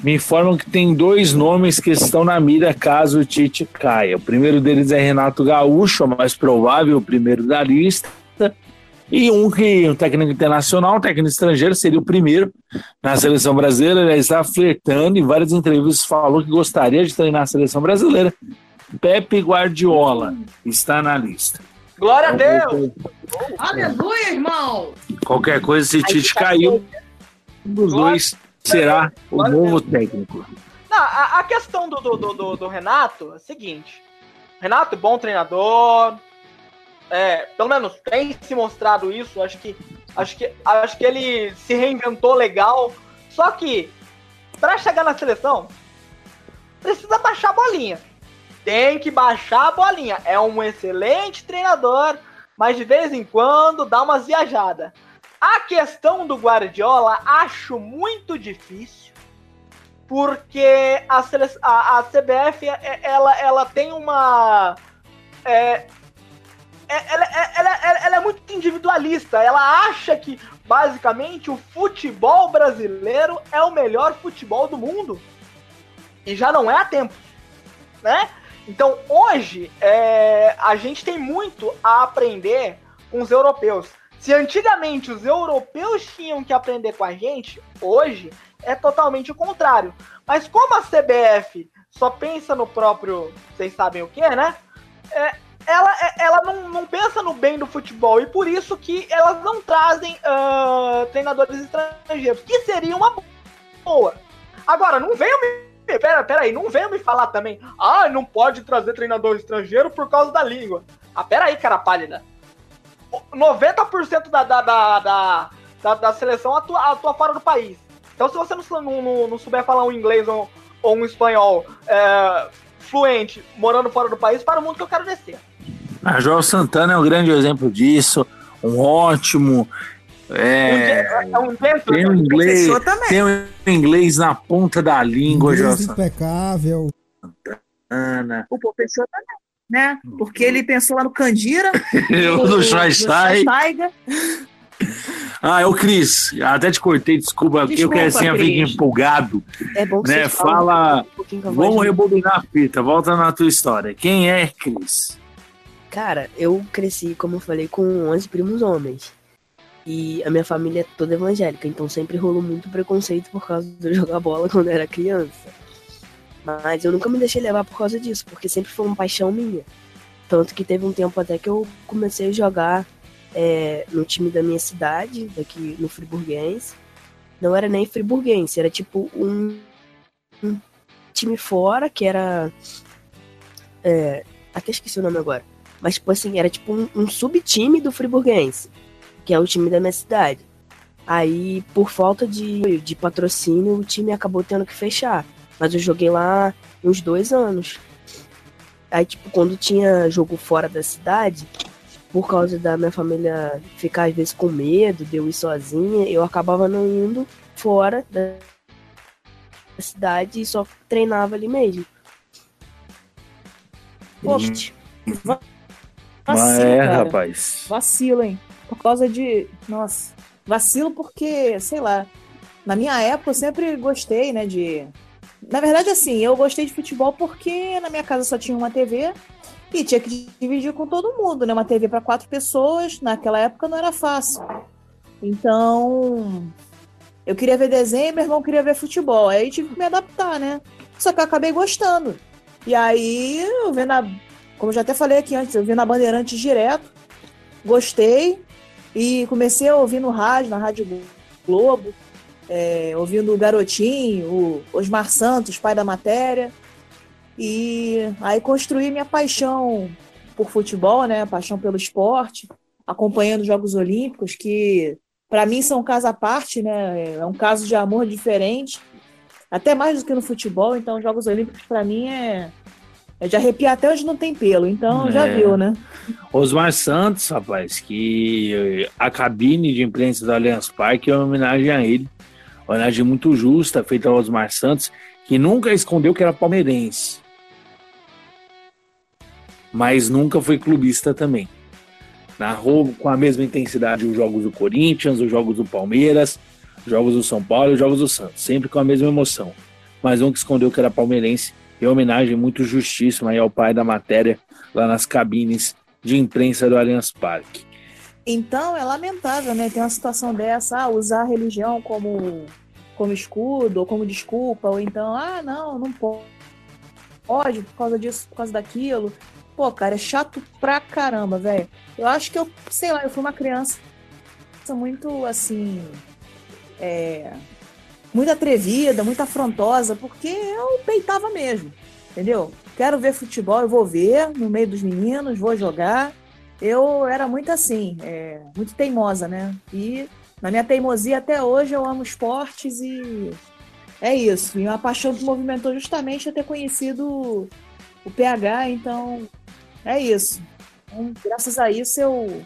me informam que tem dois nomes que estão na mira caso o Tite caia. O primeiro deles é Renato Gaúcho, o mais provável, o primeiro da lista. E um que um técnico internacional, um técnico estrangeiro, seria o primeiro na seleção brasileira. Ele está flertando em várias entrevistas, falou que gostaria de treinar a seleção brasileira. Pepe Guardiola está na lista. Glória a Então, Deus! Aleluia, irmão! Qualquer coisa, se Tite caiu, um dos dois será o novo técnico. Não, a, a questão do, do, do, do- do Renato é a seguinte. Renato, bom treinador. É, pelo menos tem se mostrado isso. Acho que, acho que, acho que ele se reinventou legal. Só que, pra chegar na seleção, precisa baixar a bolinha. Tem que baixar a bolinha. É um excelente treinador, mas de vez em quando dá umas viajadas. A questão do Guardiola acho muito difícil porque a, a, a CBF é- ela, ela tem uma. é, é- ela, é- ela- ela- ela é muito individualista. Ela acha que, basicamente, o futebol brasileiro é o melhor futebol do mundo. E já não é há tempo. Né? Então, hoje, é, a gente tem muito a aprender com os europeus. Se antigamente os europeus tinham que aprender com a gente, hoje é totalmente o contrário. Mas como a CBF só pensa no próprio, vocês sabem o que, né? É, ela é- ela não, não pensa no bem do futebol e por isso que elas não trazem ah, treinadores estrangeiros, que seria uma boa. Agora, não venham me. Pera, pera aí, não venham me falar também. Ah, não pode trazer treinador estrangeiro por causa da língua. Ah, pera aí, cara pálida. 90% da, da, da, da, da, da seleção atua, atua fora do país. Então, se você não, não, não souber falar um inglês ou, ou um espanhol é, fluente morando fora do país, para o mundo que eu quero descer. A João Santana é um grande exemplo disso, um ótimo. É, É um dentro. tem um inglês, Professor também. tem um inglês na ponta da língua, João inglês impecável. Santana. O professor também, né? Porque ele pensou lá no Candira. [laughs] Eu no- no Schweinsteiger. Ah, é o Cris. Até te cortei, desculpa. porque eu Desculpa, quero assim, eu fico empolgado. É bom que Né, fala- um Vamos rebobinar a fita. Volta na tua história. Quem é Cris? Cara, eu cresci, como eu falei, com 11 primos homens. E a minha família é toda evangélica, então sempre rolou muito preconceito por causa de eu [laughs] jogar bola quando eu era criança. Mas eu nunca me deixei levar por causa disso, porque sempre foi uma paixão minha. Tanto que teve um tempo até que eu comecei a jogar é, no time da minha cidade, daqui no Friburguense. não era nem friburguense, era tipo um, um time fora que era. É, até esqueci o nome agora. Mas, tipo assim, era tipo um, um subtime do friburguense, que é o time da minha cidade. Aí, por falta de, de patrocínio, o time acabou tendo que fechar. Mas eu joguei lá uns dois anos. Aí, tipo, quando tinha jogo fora da cidade, por causa da minha família ficar às vezes com medo de eu ir sozinha, eu acabava não indo fora da cidade e só treinava ali mesmo. Triste. Mas vacilo, é, cara. rapaz. Vacilo, hein? Por causa de. Nossa. Vacilo porque, sei lá. Na minha época eu sempre gostei, né, de. Na verdade, assim, eu gostei de futebol porque na minha casa só tinha uma TV e tinha que dividir com todo mundo, né? Uma TV para quatro pessoas, naquela época não era fácil. Então, eu queria ver desenho, meu irmão queria ver futebol. Aí tive que me adaptar, né? Só que eu acabei gostando. E aí, eu vendo a. Como eu já até falei aqui antes, eu vi na Bandeirantes direto, gostei e comecei a ouvir no rádio, na Rádio Globo, é, ouvindo o Garotinho, o Osmar Santos, pai da matéria. E aí construí minha paixão por futebol, né? Paixão pelo esporte, acompanhando os Jogos Olímpicos, que para mim são um caso à parte, né? É um caso de amor diferente, até mais do que no futebol. Então, os Jogos Olímpicos para mim é, é de arrepiar até onde não tem pelo. Então, já É. viu, né? Osmar Santos, rapaz, que a cabine de imprensa do Allianz Parque é uma homenagem a ele. Uma homenagem muito justa, feita ao Osmar Santos, que nunca escondeu que era palmeirense. Mas nunca foi clubista também. Narrou com a mesma intensidade os jogos do Corinthians, os jogos do Palmeiras, os jogos do São Paulo e os jogos do Santos. Sempre com a mesma emoção. Mas nunca escondeu que era palmeirense. Uma homenagem muito justíssima aí ao pai da matéria lá nas cabines de imprensa do Allianz Parque. Então é lamentável, né? Ter uma situação dessa, ah, usar a religião como, como escudo, ou como desculpa, ou então, ah, não, não po- pode por causa disso, por causa daquilo. Pô, cara, é chato pra caramba, velho. Eu acho que eu, sei lá, eu fui uma criança muito assim. É, muito atrevida, muito afrontosa, porque eu peitava mesmo, entendeu? Quero ver futebol, eu vou ver no meio dos meninos, vou jogar. Eu era muito assim, é, muito teimosa, né? E na minha teimosia até hoje eu amo esportes e é isso. E uma paixão que movimentou justamente eu ter conhecido o PH, então é isso. Então, graças a isso eu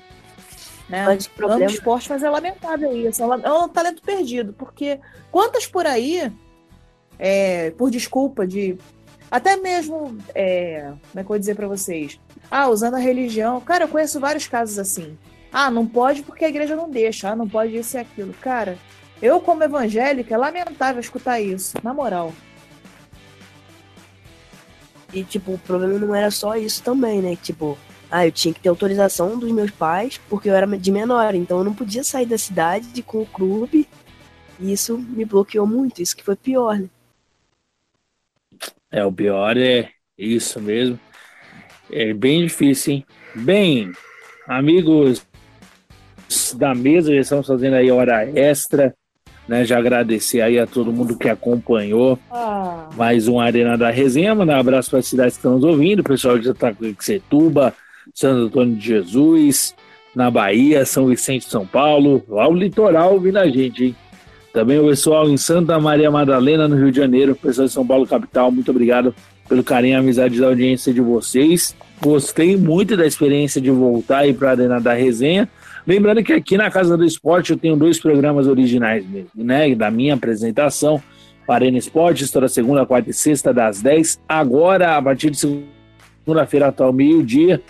né, Mas o amo problema- esporte, mas é lamentável isso. É um é um talento perdido, porque quantas por aí, é, por desculpa de. Até mesmo, é, como é que eu vou dizer pra vocês? Ah, usando a religião. Cara, eu conheço vários casos assim. Ah, não pode porque a igreja não deixa. Ah, não pode isso e aquilo. Cara, eu, como evangélica, é lamentável escutar isso, na moral. E, tipo, o problema não era só isso também, né? Tipo, ah, eu tinha que ter autorização dos meus pais, porque eu era de menor, então eu não podia sair da cidade com o clube. E isso me bloqueou muito, isso que foi pior, né? É, o pior é isso mesmo. É bem difícil, hein? Bem, amigos da mesa, já estamos fazendo aí hora extra, né? Já agradecer aí a todo mundo que acompanhou Ah, mais um Arena da Resenha. Mandar um abraço para as cidades que estão nos ouvindo, o pessoal de Itacoaxetuba, Santo Antônio de Jesus, na Bahia, São Vicente São Paulo, lá o litoral ouvindo a gente, hein? Também o pessoal em Santa Maria Madalena, no Rio de Janeiro, pessoal de São Paulo, capital, muito obrigado pelo carinho e amizade da audiência de vocês. Gostei muito da experiência de voltar aí para a Arena da Resenha. Lembrando que aqui na Casa do Esporte eu tenho dois programas originais mesmo, né? Da minha apresentação, Arena Esportes, toda segunda, quarta e sexta, das 10. Agora, a partir de segunda-feira até o meio-dia,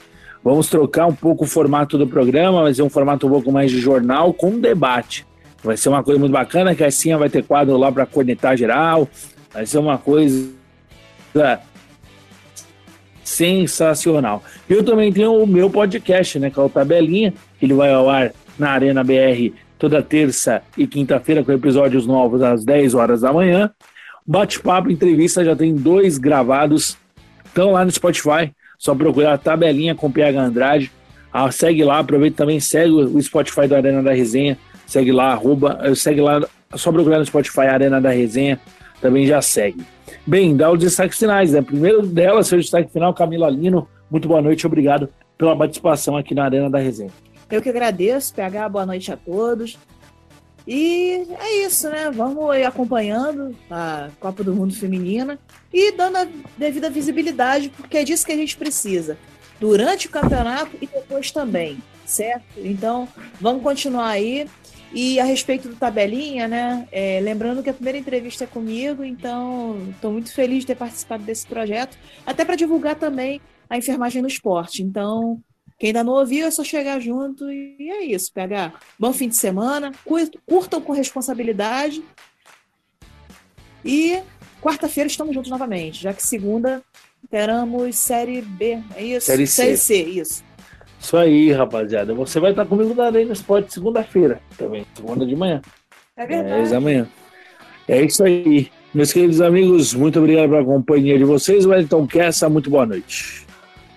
vamos trocar um pouco o formato do programa, vai ser um formato um pouco mais de jornal com debate. Vai ser uma coisa muito bacana, que assim vai ter quadro lá para cornetar geral, vai ser uma coisa sensacional. Eu também tenho o meu podcast, né, que é o Tabelinha, que ele vai ao ar na Arena BR toda terça e quinta-feira com episódios novos às 10 horas da manhã. Bate-papo, entrevista, já tem dois gravados, estão lá no Spotify, só procurar Tabelinha com PH Andrade. Ah, segue lá, aproveita também, segue o Spotify do Arena da Resenha, segue lá, arroba, eh, segue lá só procurar no Spotify Arena da Resenha, também já segue. Bem, dá os destaques finais, né? Primeiro dela, seu destaque final, Camila Lino. Muito boa noite, obrigado pela participação aqui na Arena da Resenha. Eu que agradeço, PH, boa noite a todos. E é isso, né? Vamos aí acompanhando a Copa do Mundo Feminina e dando a devida visibilidade, porque é disso que a gente precisa. Durante o campeonato e depois também, certo? Então, vamos continuar aí. E a respeito do tabelinha, né? É, lembrando que a primeira entrevista é comigo, então estou muito feliz de ter participado desse projeto, até para divulgar também a enfermagem no esporte. Então, quem ainda não ouviu é só chegar junto e é isso, PH. Bom fim de semana, curtam com responsabilidade. E quarta-feira estamos juntos novamente, já que segunda teremos Série B, é isso? Série C. Série C, isso. Isso aí, rapaziada. Você vai estar comigo na Arena Esporte segunda-feira também, segunda de manhã. É verdade. É, amanhã. É isso aí. Meus queridos amigos, muito obrigado pela companhia de vocês. Wellington Kessa, muito boa noite.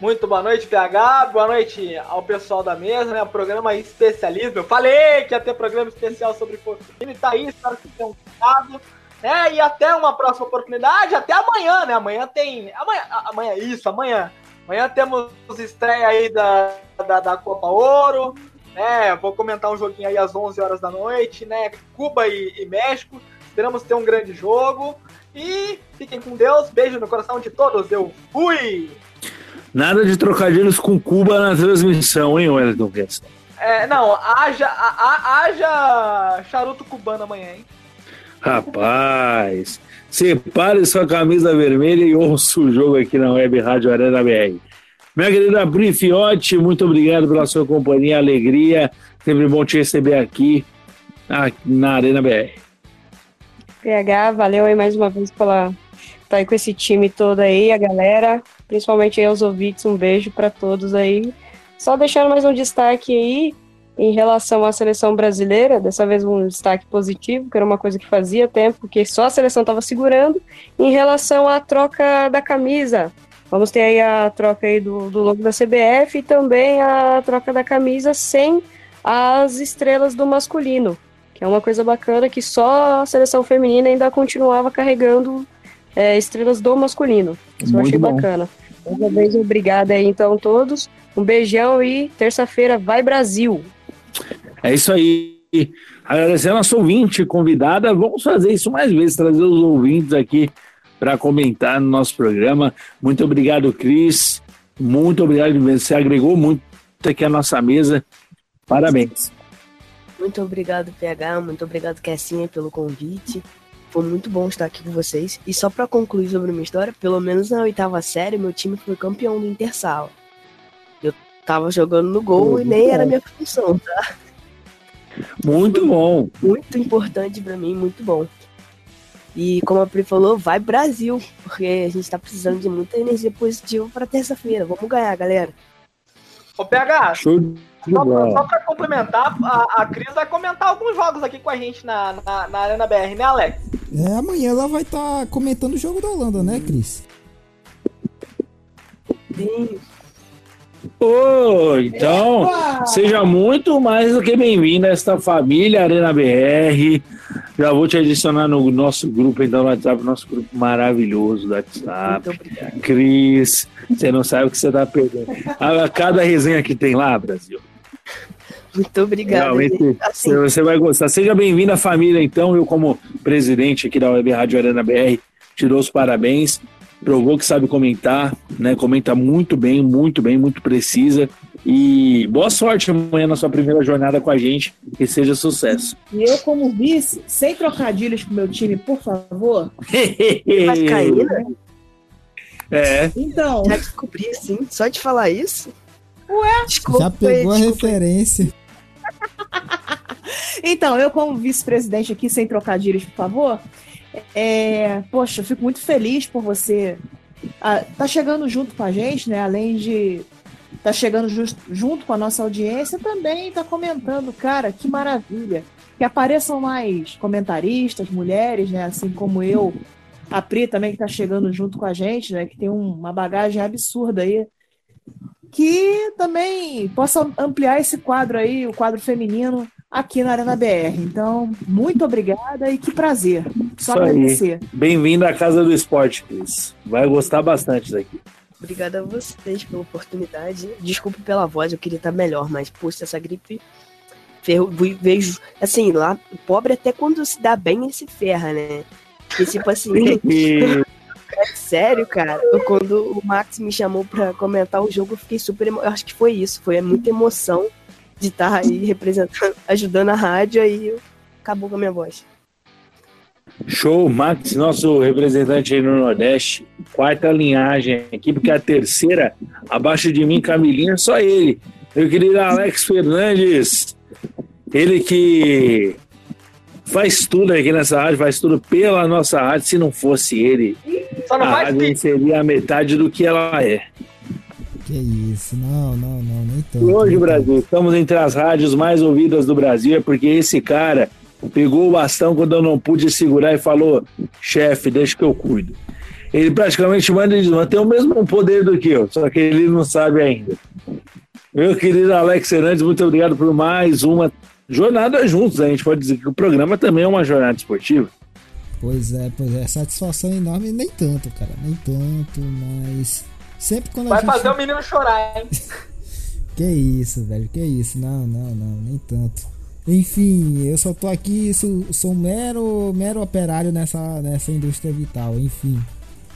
Muito boa noite, PH. Boa noite ao pessoal da mesa, né? O programa especialismo. Eu falei que ia ter programa especial sobre Fortuna. Tá aí, espero que tenham gostado. Né? E até uma próxima oportunidade. Até amanhã, né? Amanhã tem. Amanhã, amanhã isso, amanhã. Amanhã temos estreia aí da, da, da Copa Ouro. Né? Vou comentar um joguinho aí às 11 horas da noite, né? Cuba e, e México. Esperamos ter um grande jogo. E fiquem com Deus. Beijo no coração de todos. Eu fui! Nada de trocadilhos com Cuba na transmissão, hein, Wellington Kessa? É, não, haja, a, haja charuto cubano amanhã, hein? Rapaz, separe sua camisa vermelha e ouça o jogo aqui na Web Rádio Arena BR. Minha querida Bri Fiotti, muito obrigado pela sua companhia, alegria. Sempre bom te receber aqui na Arena BR. PH, valeu aí mais uma vez pela estar aí com esse time todo aí, a galera principalmente aí aos ouvintes, um beijo para todos aí. Só deixando mais um destaque aí em relação à seleção brasileira, dessa vez um destaque positivo, que era uma coisa que fazia tempo, que só a seleção estava segurando, em relação à troca da camisa. Vamos ter aí a troca aí do, do logo da CBF e também a troca da camisa sem as estrelas do masculino, que é uma coisa bacana que só a seleção feminina ainda continuava carregando é, estrelas do masculino. Isso Muito eu achei bom. bacana. Mais uma vez, obrigada aí, então, todos. Um beijão e terça-feira vai Brasil. É isso aí. Agradecer a nossa ouvinte convidada. Vamos fazer isso mais vezes, trazer os ouvintes aqui para comentar no nosso programa. Muito obrigado, Cris. Muito obrigado. Você agregou muito aqui à nossa mesa. Parabéns. Muito obrigado, PH. Muito obrigado, Kessinha, pelo convite. Foi muito bom estar aqui com vocês. E só para concluir sobre a minha história, pelo menos na oitava série, meu time foi campeão do Intersala. Eu tava jogando no gol muito e nem bom. era minha função, tá? Muito bom. Muito importante para mim, muito bom. E como a Pri falou, vai Brasil, porque a gente tá precisando de muita energia positiva para terça-feira. Vamos ganhar, galera. Ô PH, Show só, só pra complementar, a, a Cris vai comentar alguns jogos aqui com a gente na, na, na Arena BR, né, Alex? É, amanhã ela vai estar tá comentando o jogo da Holanda, né, Cris? Oh, então, Epa! seja muito mais do que bem-vindo a esta família Arena BR. Já vou te adicionar no nosso grupo, então, no WhatsApp, nosso grupo maravilhoso do WhatsApp. Cris, você não sabe o que você está perdendo. A, cada resenha que tem lá, Brasil. Muito obrigado. Realmente, assim. você vai gostar. Seja bem-vindo à família, então. Eu, como presidente aqui da Web Rádio Arena BR, te dou os parabéns. Provou que sabe comentar, né? Comenta muito bem, muito bem, muito precisa. E boa sorte amanhã na sua primeira jornada com a gente. Que seja sucesso. E eu, como vice, sem trocadilhos pro meu time, por favor. [laughs] Vai cair, né? É. Então. Já descobri, sim. Só de falar isso. Ué? Desculpa, Já pegou desculpa. a referência. [laughs] então, eu como vice-presidente aqui, sem trocadilhos, por favor, é, poxa, eu fico muito feliz por você ah, tá chegando junto com a gente, né? Além de tá chegando just, junto com a nossa audiência, também tá comentando, cara, que maravilha. Que apareçam mais comentaristas, mulheres, né? Assim como eu, a Pri também que tá chegando junto com a gente, né? Que tem um, uma bagagem absurda aí que também possa ampliar esse quadro aí, o quadro feminino, aqui na Arena BR. Então, muito obrigada e que prazer. Só Isso agradecer. Bem-vindo à Casa do Esporte, Cris. Vai gostar bastante daqui. Obrigada a vocês pela oportunidade. Desculpe pela voz, eu queria estar melhor, mas, poxa, essa gripe ferro, vejo. Assim, lá, o pobre até quando se dá bem, ele se ferra, né? Porque, tipo assim, [laughs] é sério, cara. Eu, quando o Max me chamou pra comentar o jogo, eu fiquei super. Emo... Eu acho que foi isso, foi muita emoção de estar aí representando, [laughs] ajudando a rádio, aí acabou com a minha voz. Show, Max, nosso representante aí no Nordeste. Quarta linhagem aqui, porque a terceira, abaixo de mim, Camilinha, só ele. Meu querido Alex Fernandes. Ele que faz tudo aqui nessa rádio, faz tudo pela nossa rádio. Se não fosse ele, Só não a faz rádio pix. seria a metade do que ela é. Que isso, não, não, não, nem tanto. E hoje, nem tanto. Brasil, estamos entre as rádios mais ouvidas do Brasil, é porque esse cara pegou o bastão quando eu não pude segurar e falou: chefe, deixa que eu cuido. Ele praticamente manda e diz: "Mas tem o mesmo poder do que eu, só que ele não sabe ainda. Meu querido Alex Fernandes, muito obrigado por mais uma jornada juntos. né? A gente pode dizer que o programa também é uma jornada esportiva. Pois é, pois é, satisfação enorme, nem tanto, cara, nem tanto, mas sempre quando a Vai gente... fazer o menino chorar, hein? [laughs] Que isso, velho, que isso, não, não, não, nem tanto. Enfim, eu só tô aqui, sou, sou mero, mero operário nessa, nessa indústria vital, enfim.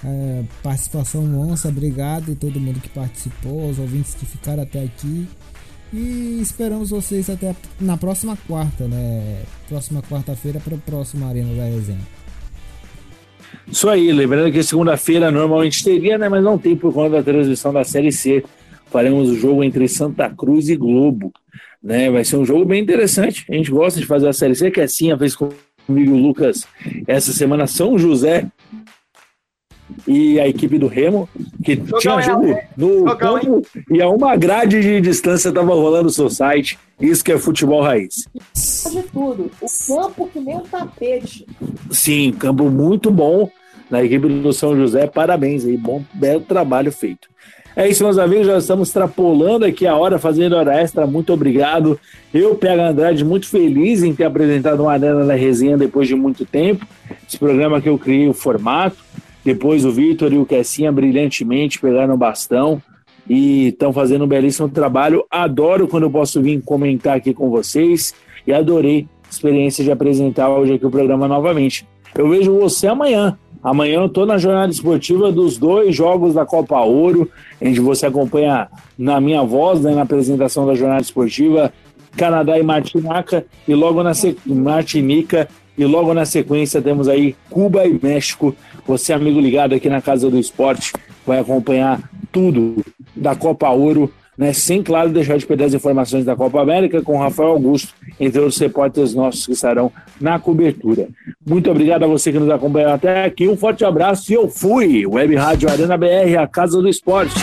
É, participação monstra, obrigado a todo mundo que participou, aos ouvintes que ficaram até aqui. E esperamos vocês até a- na próxima quarta, né? Próxima quarta-feira para o próximo Arena da Resenha. Isso aí, lembrando que segunda-feira normalmente teria, né? Mas não tem por conta da transmissão da Série C. Faremos o jogo entre Santa Cruz e Globo. Né? Vai ser um jogo bem interessante. A gente gosta de fazer a Série C, que é assim, fez comigo e o Lucas essa semana São José e a equipe do Remo, que Jogão, tinha jogo no Jogão, campo e a uma grade de distância tava rolando o seu site. Isso que é futebol raiz. De tudo. O campo que nem um tapete. Sim, campo muito bom na equipe do São José. Parabéns aí, bom, belo trabalho feito. É isso, meus amigos, já estamos extrapolando aqui a hora, fazendo hora extra. Muito obrigado. Eu, PH Andrade, muito feliz em ter apresentado uma arena da resenha depois de muito tempo. Esse programa que eu criei o formato. Depois o Vitor e o Kessinha brilhantemente pegaram o bastão e estão fazendo um belíssimo trabalho. Adoro quando eu posso vir comentar aqui com vocês e adorei a experiência de apresentar hoje aqui o programa novamente. Eu vejo você amanhã. Amanhã eu estou na jornada esportiva dos dois jogos da Copa Ouro, onde você acompanha na minha voz, né, na apresentação da jornada esportiva, Canadá e Martinica, e logo na. Martinica, e logo na sequência temos aí Cuba e México. Você, amigo ligado aqui na Casa do Esporte, vai acompanhar tudo da Copa Ouro, né? Sem, claro, deixar de perder as informações da Copa América com Rafael Augusto, entre outros repórteres nossos que estarão na cobertura. Muito obrigado a você que nos acompanhou até aqui. Um forte abraço e eu fui! Web Rádio Arena BR, a Casa do Esporte.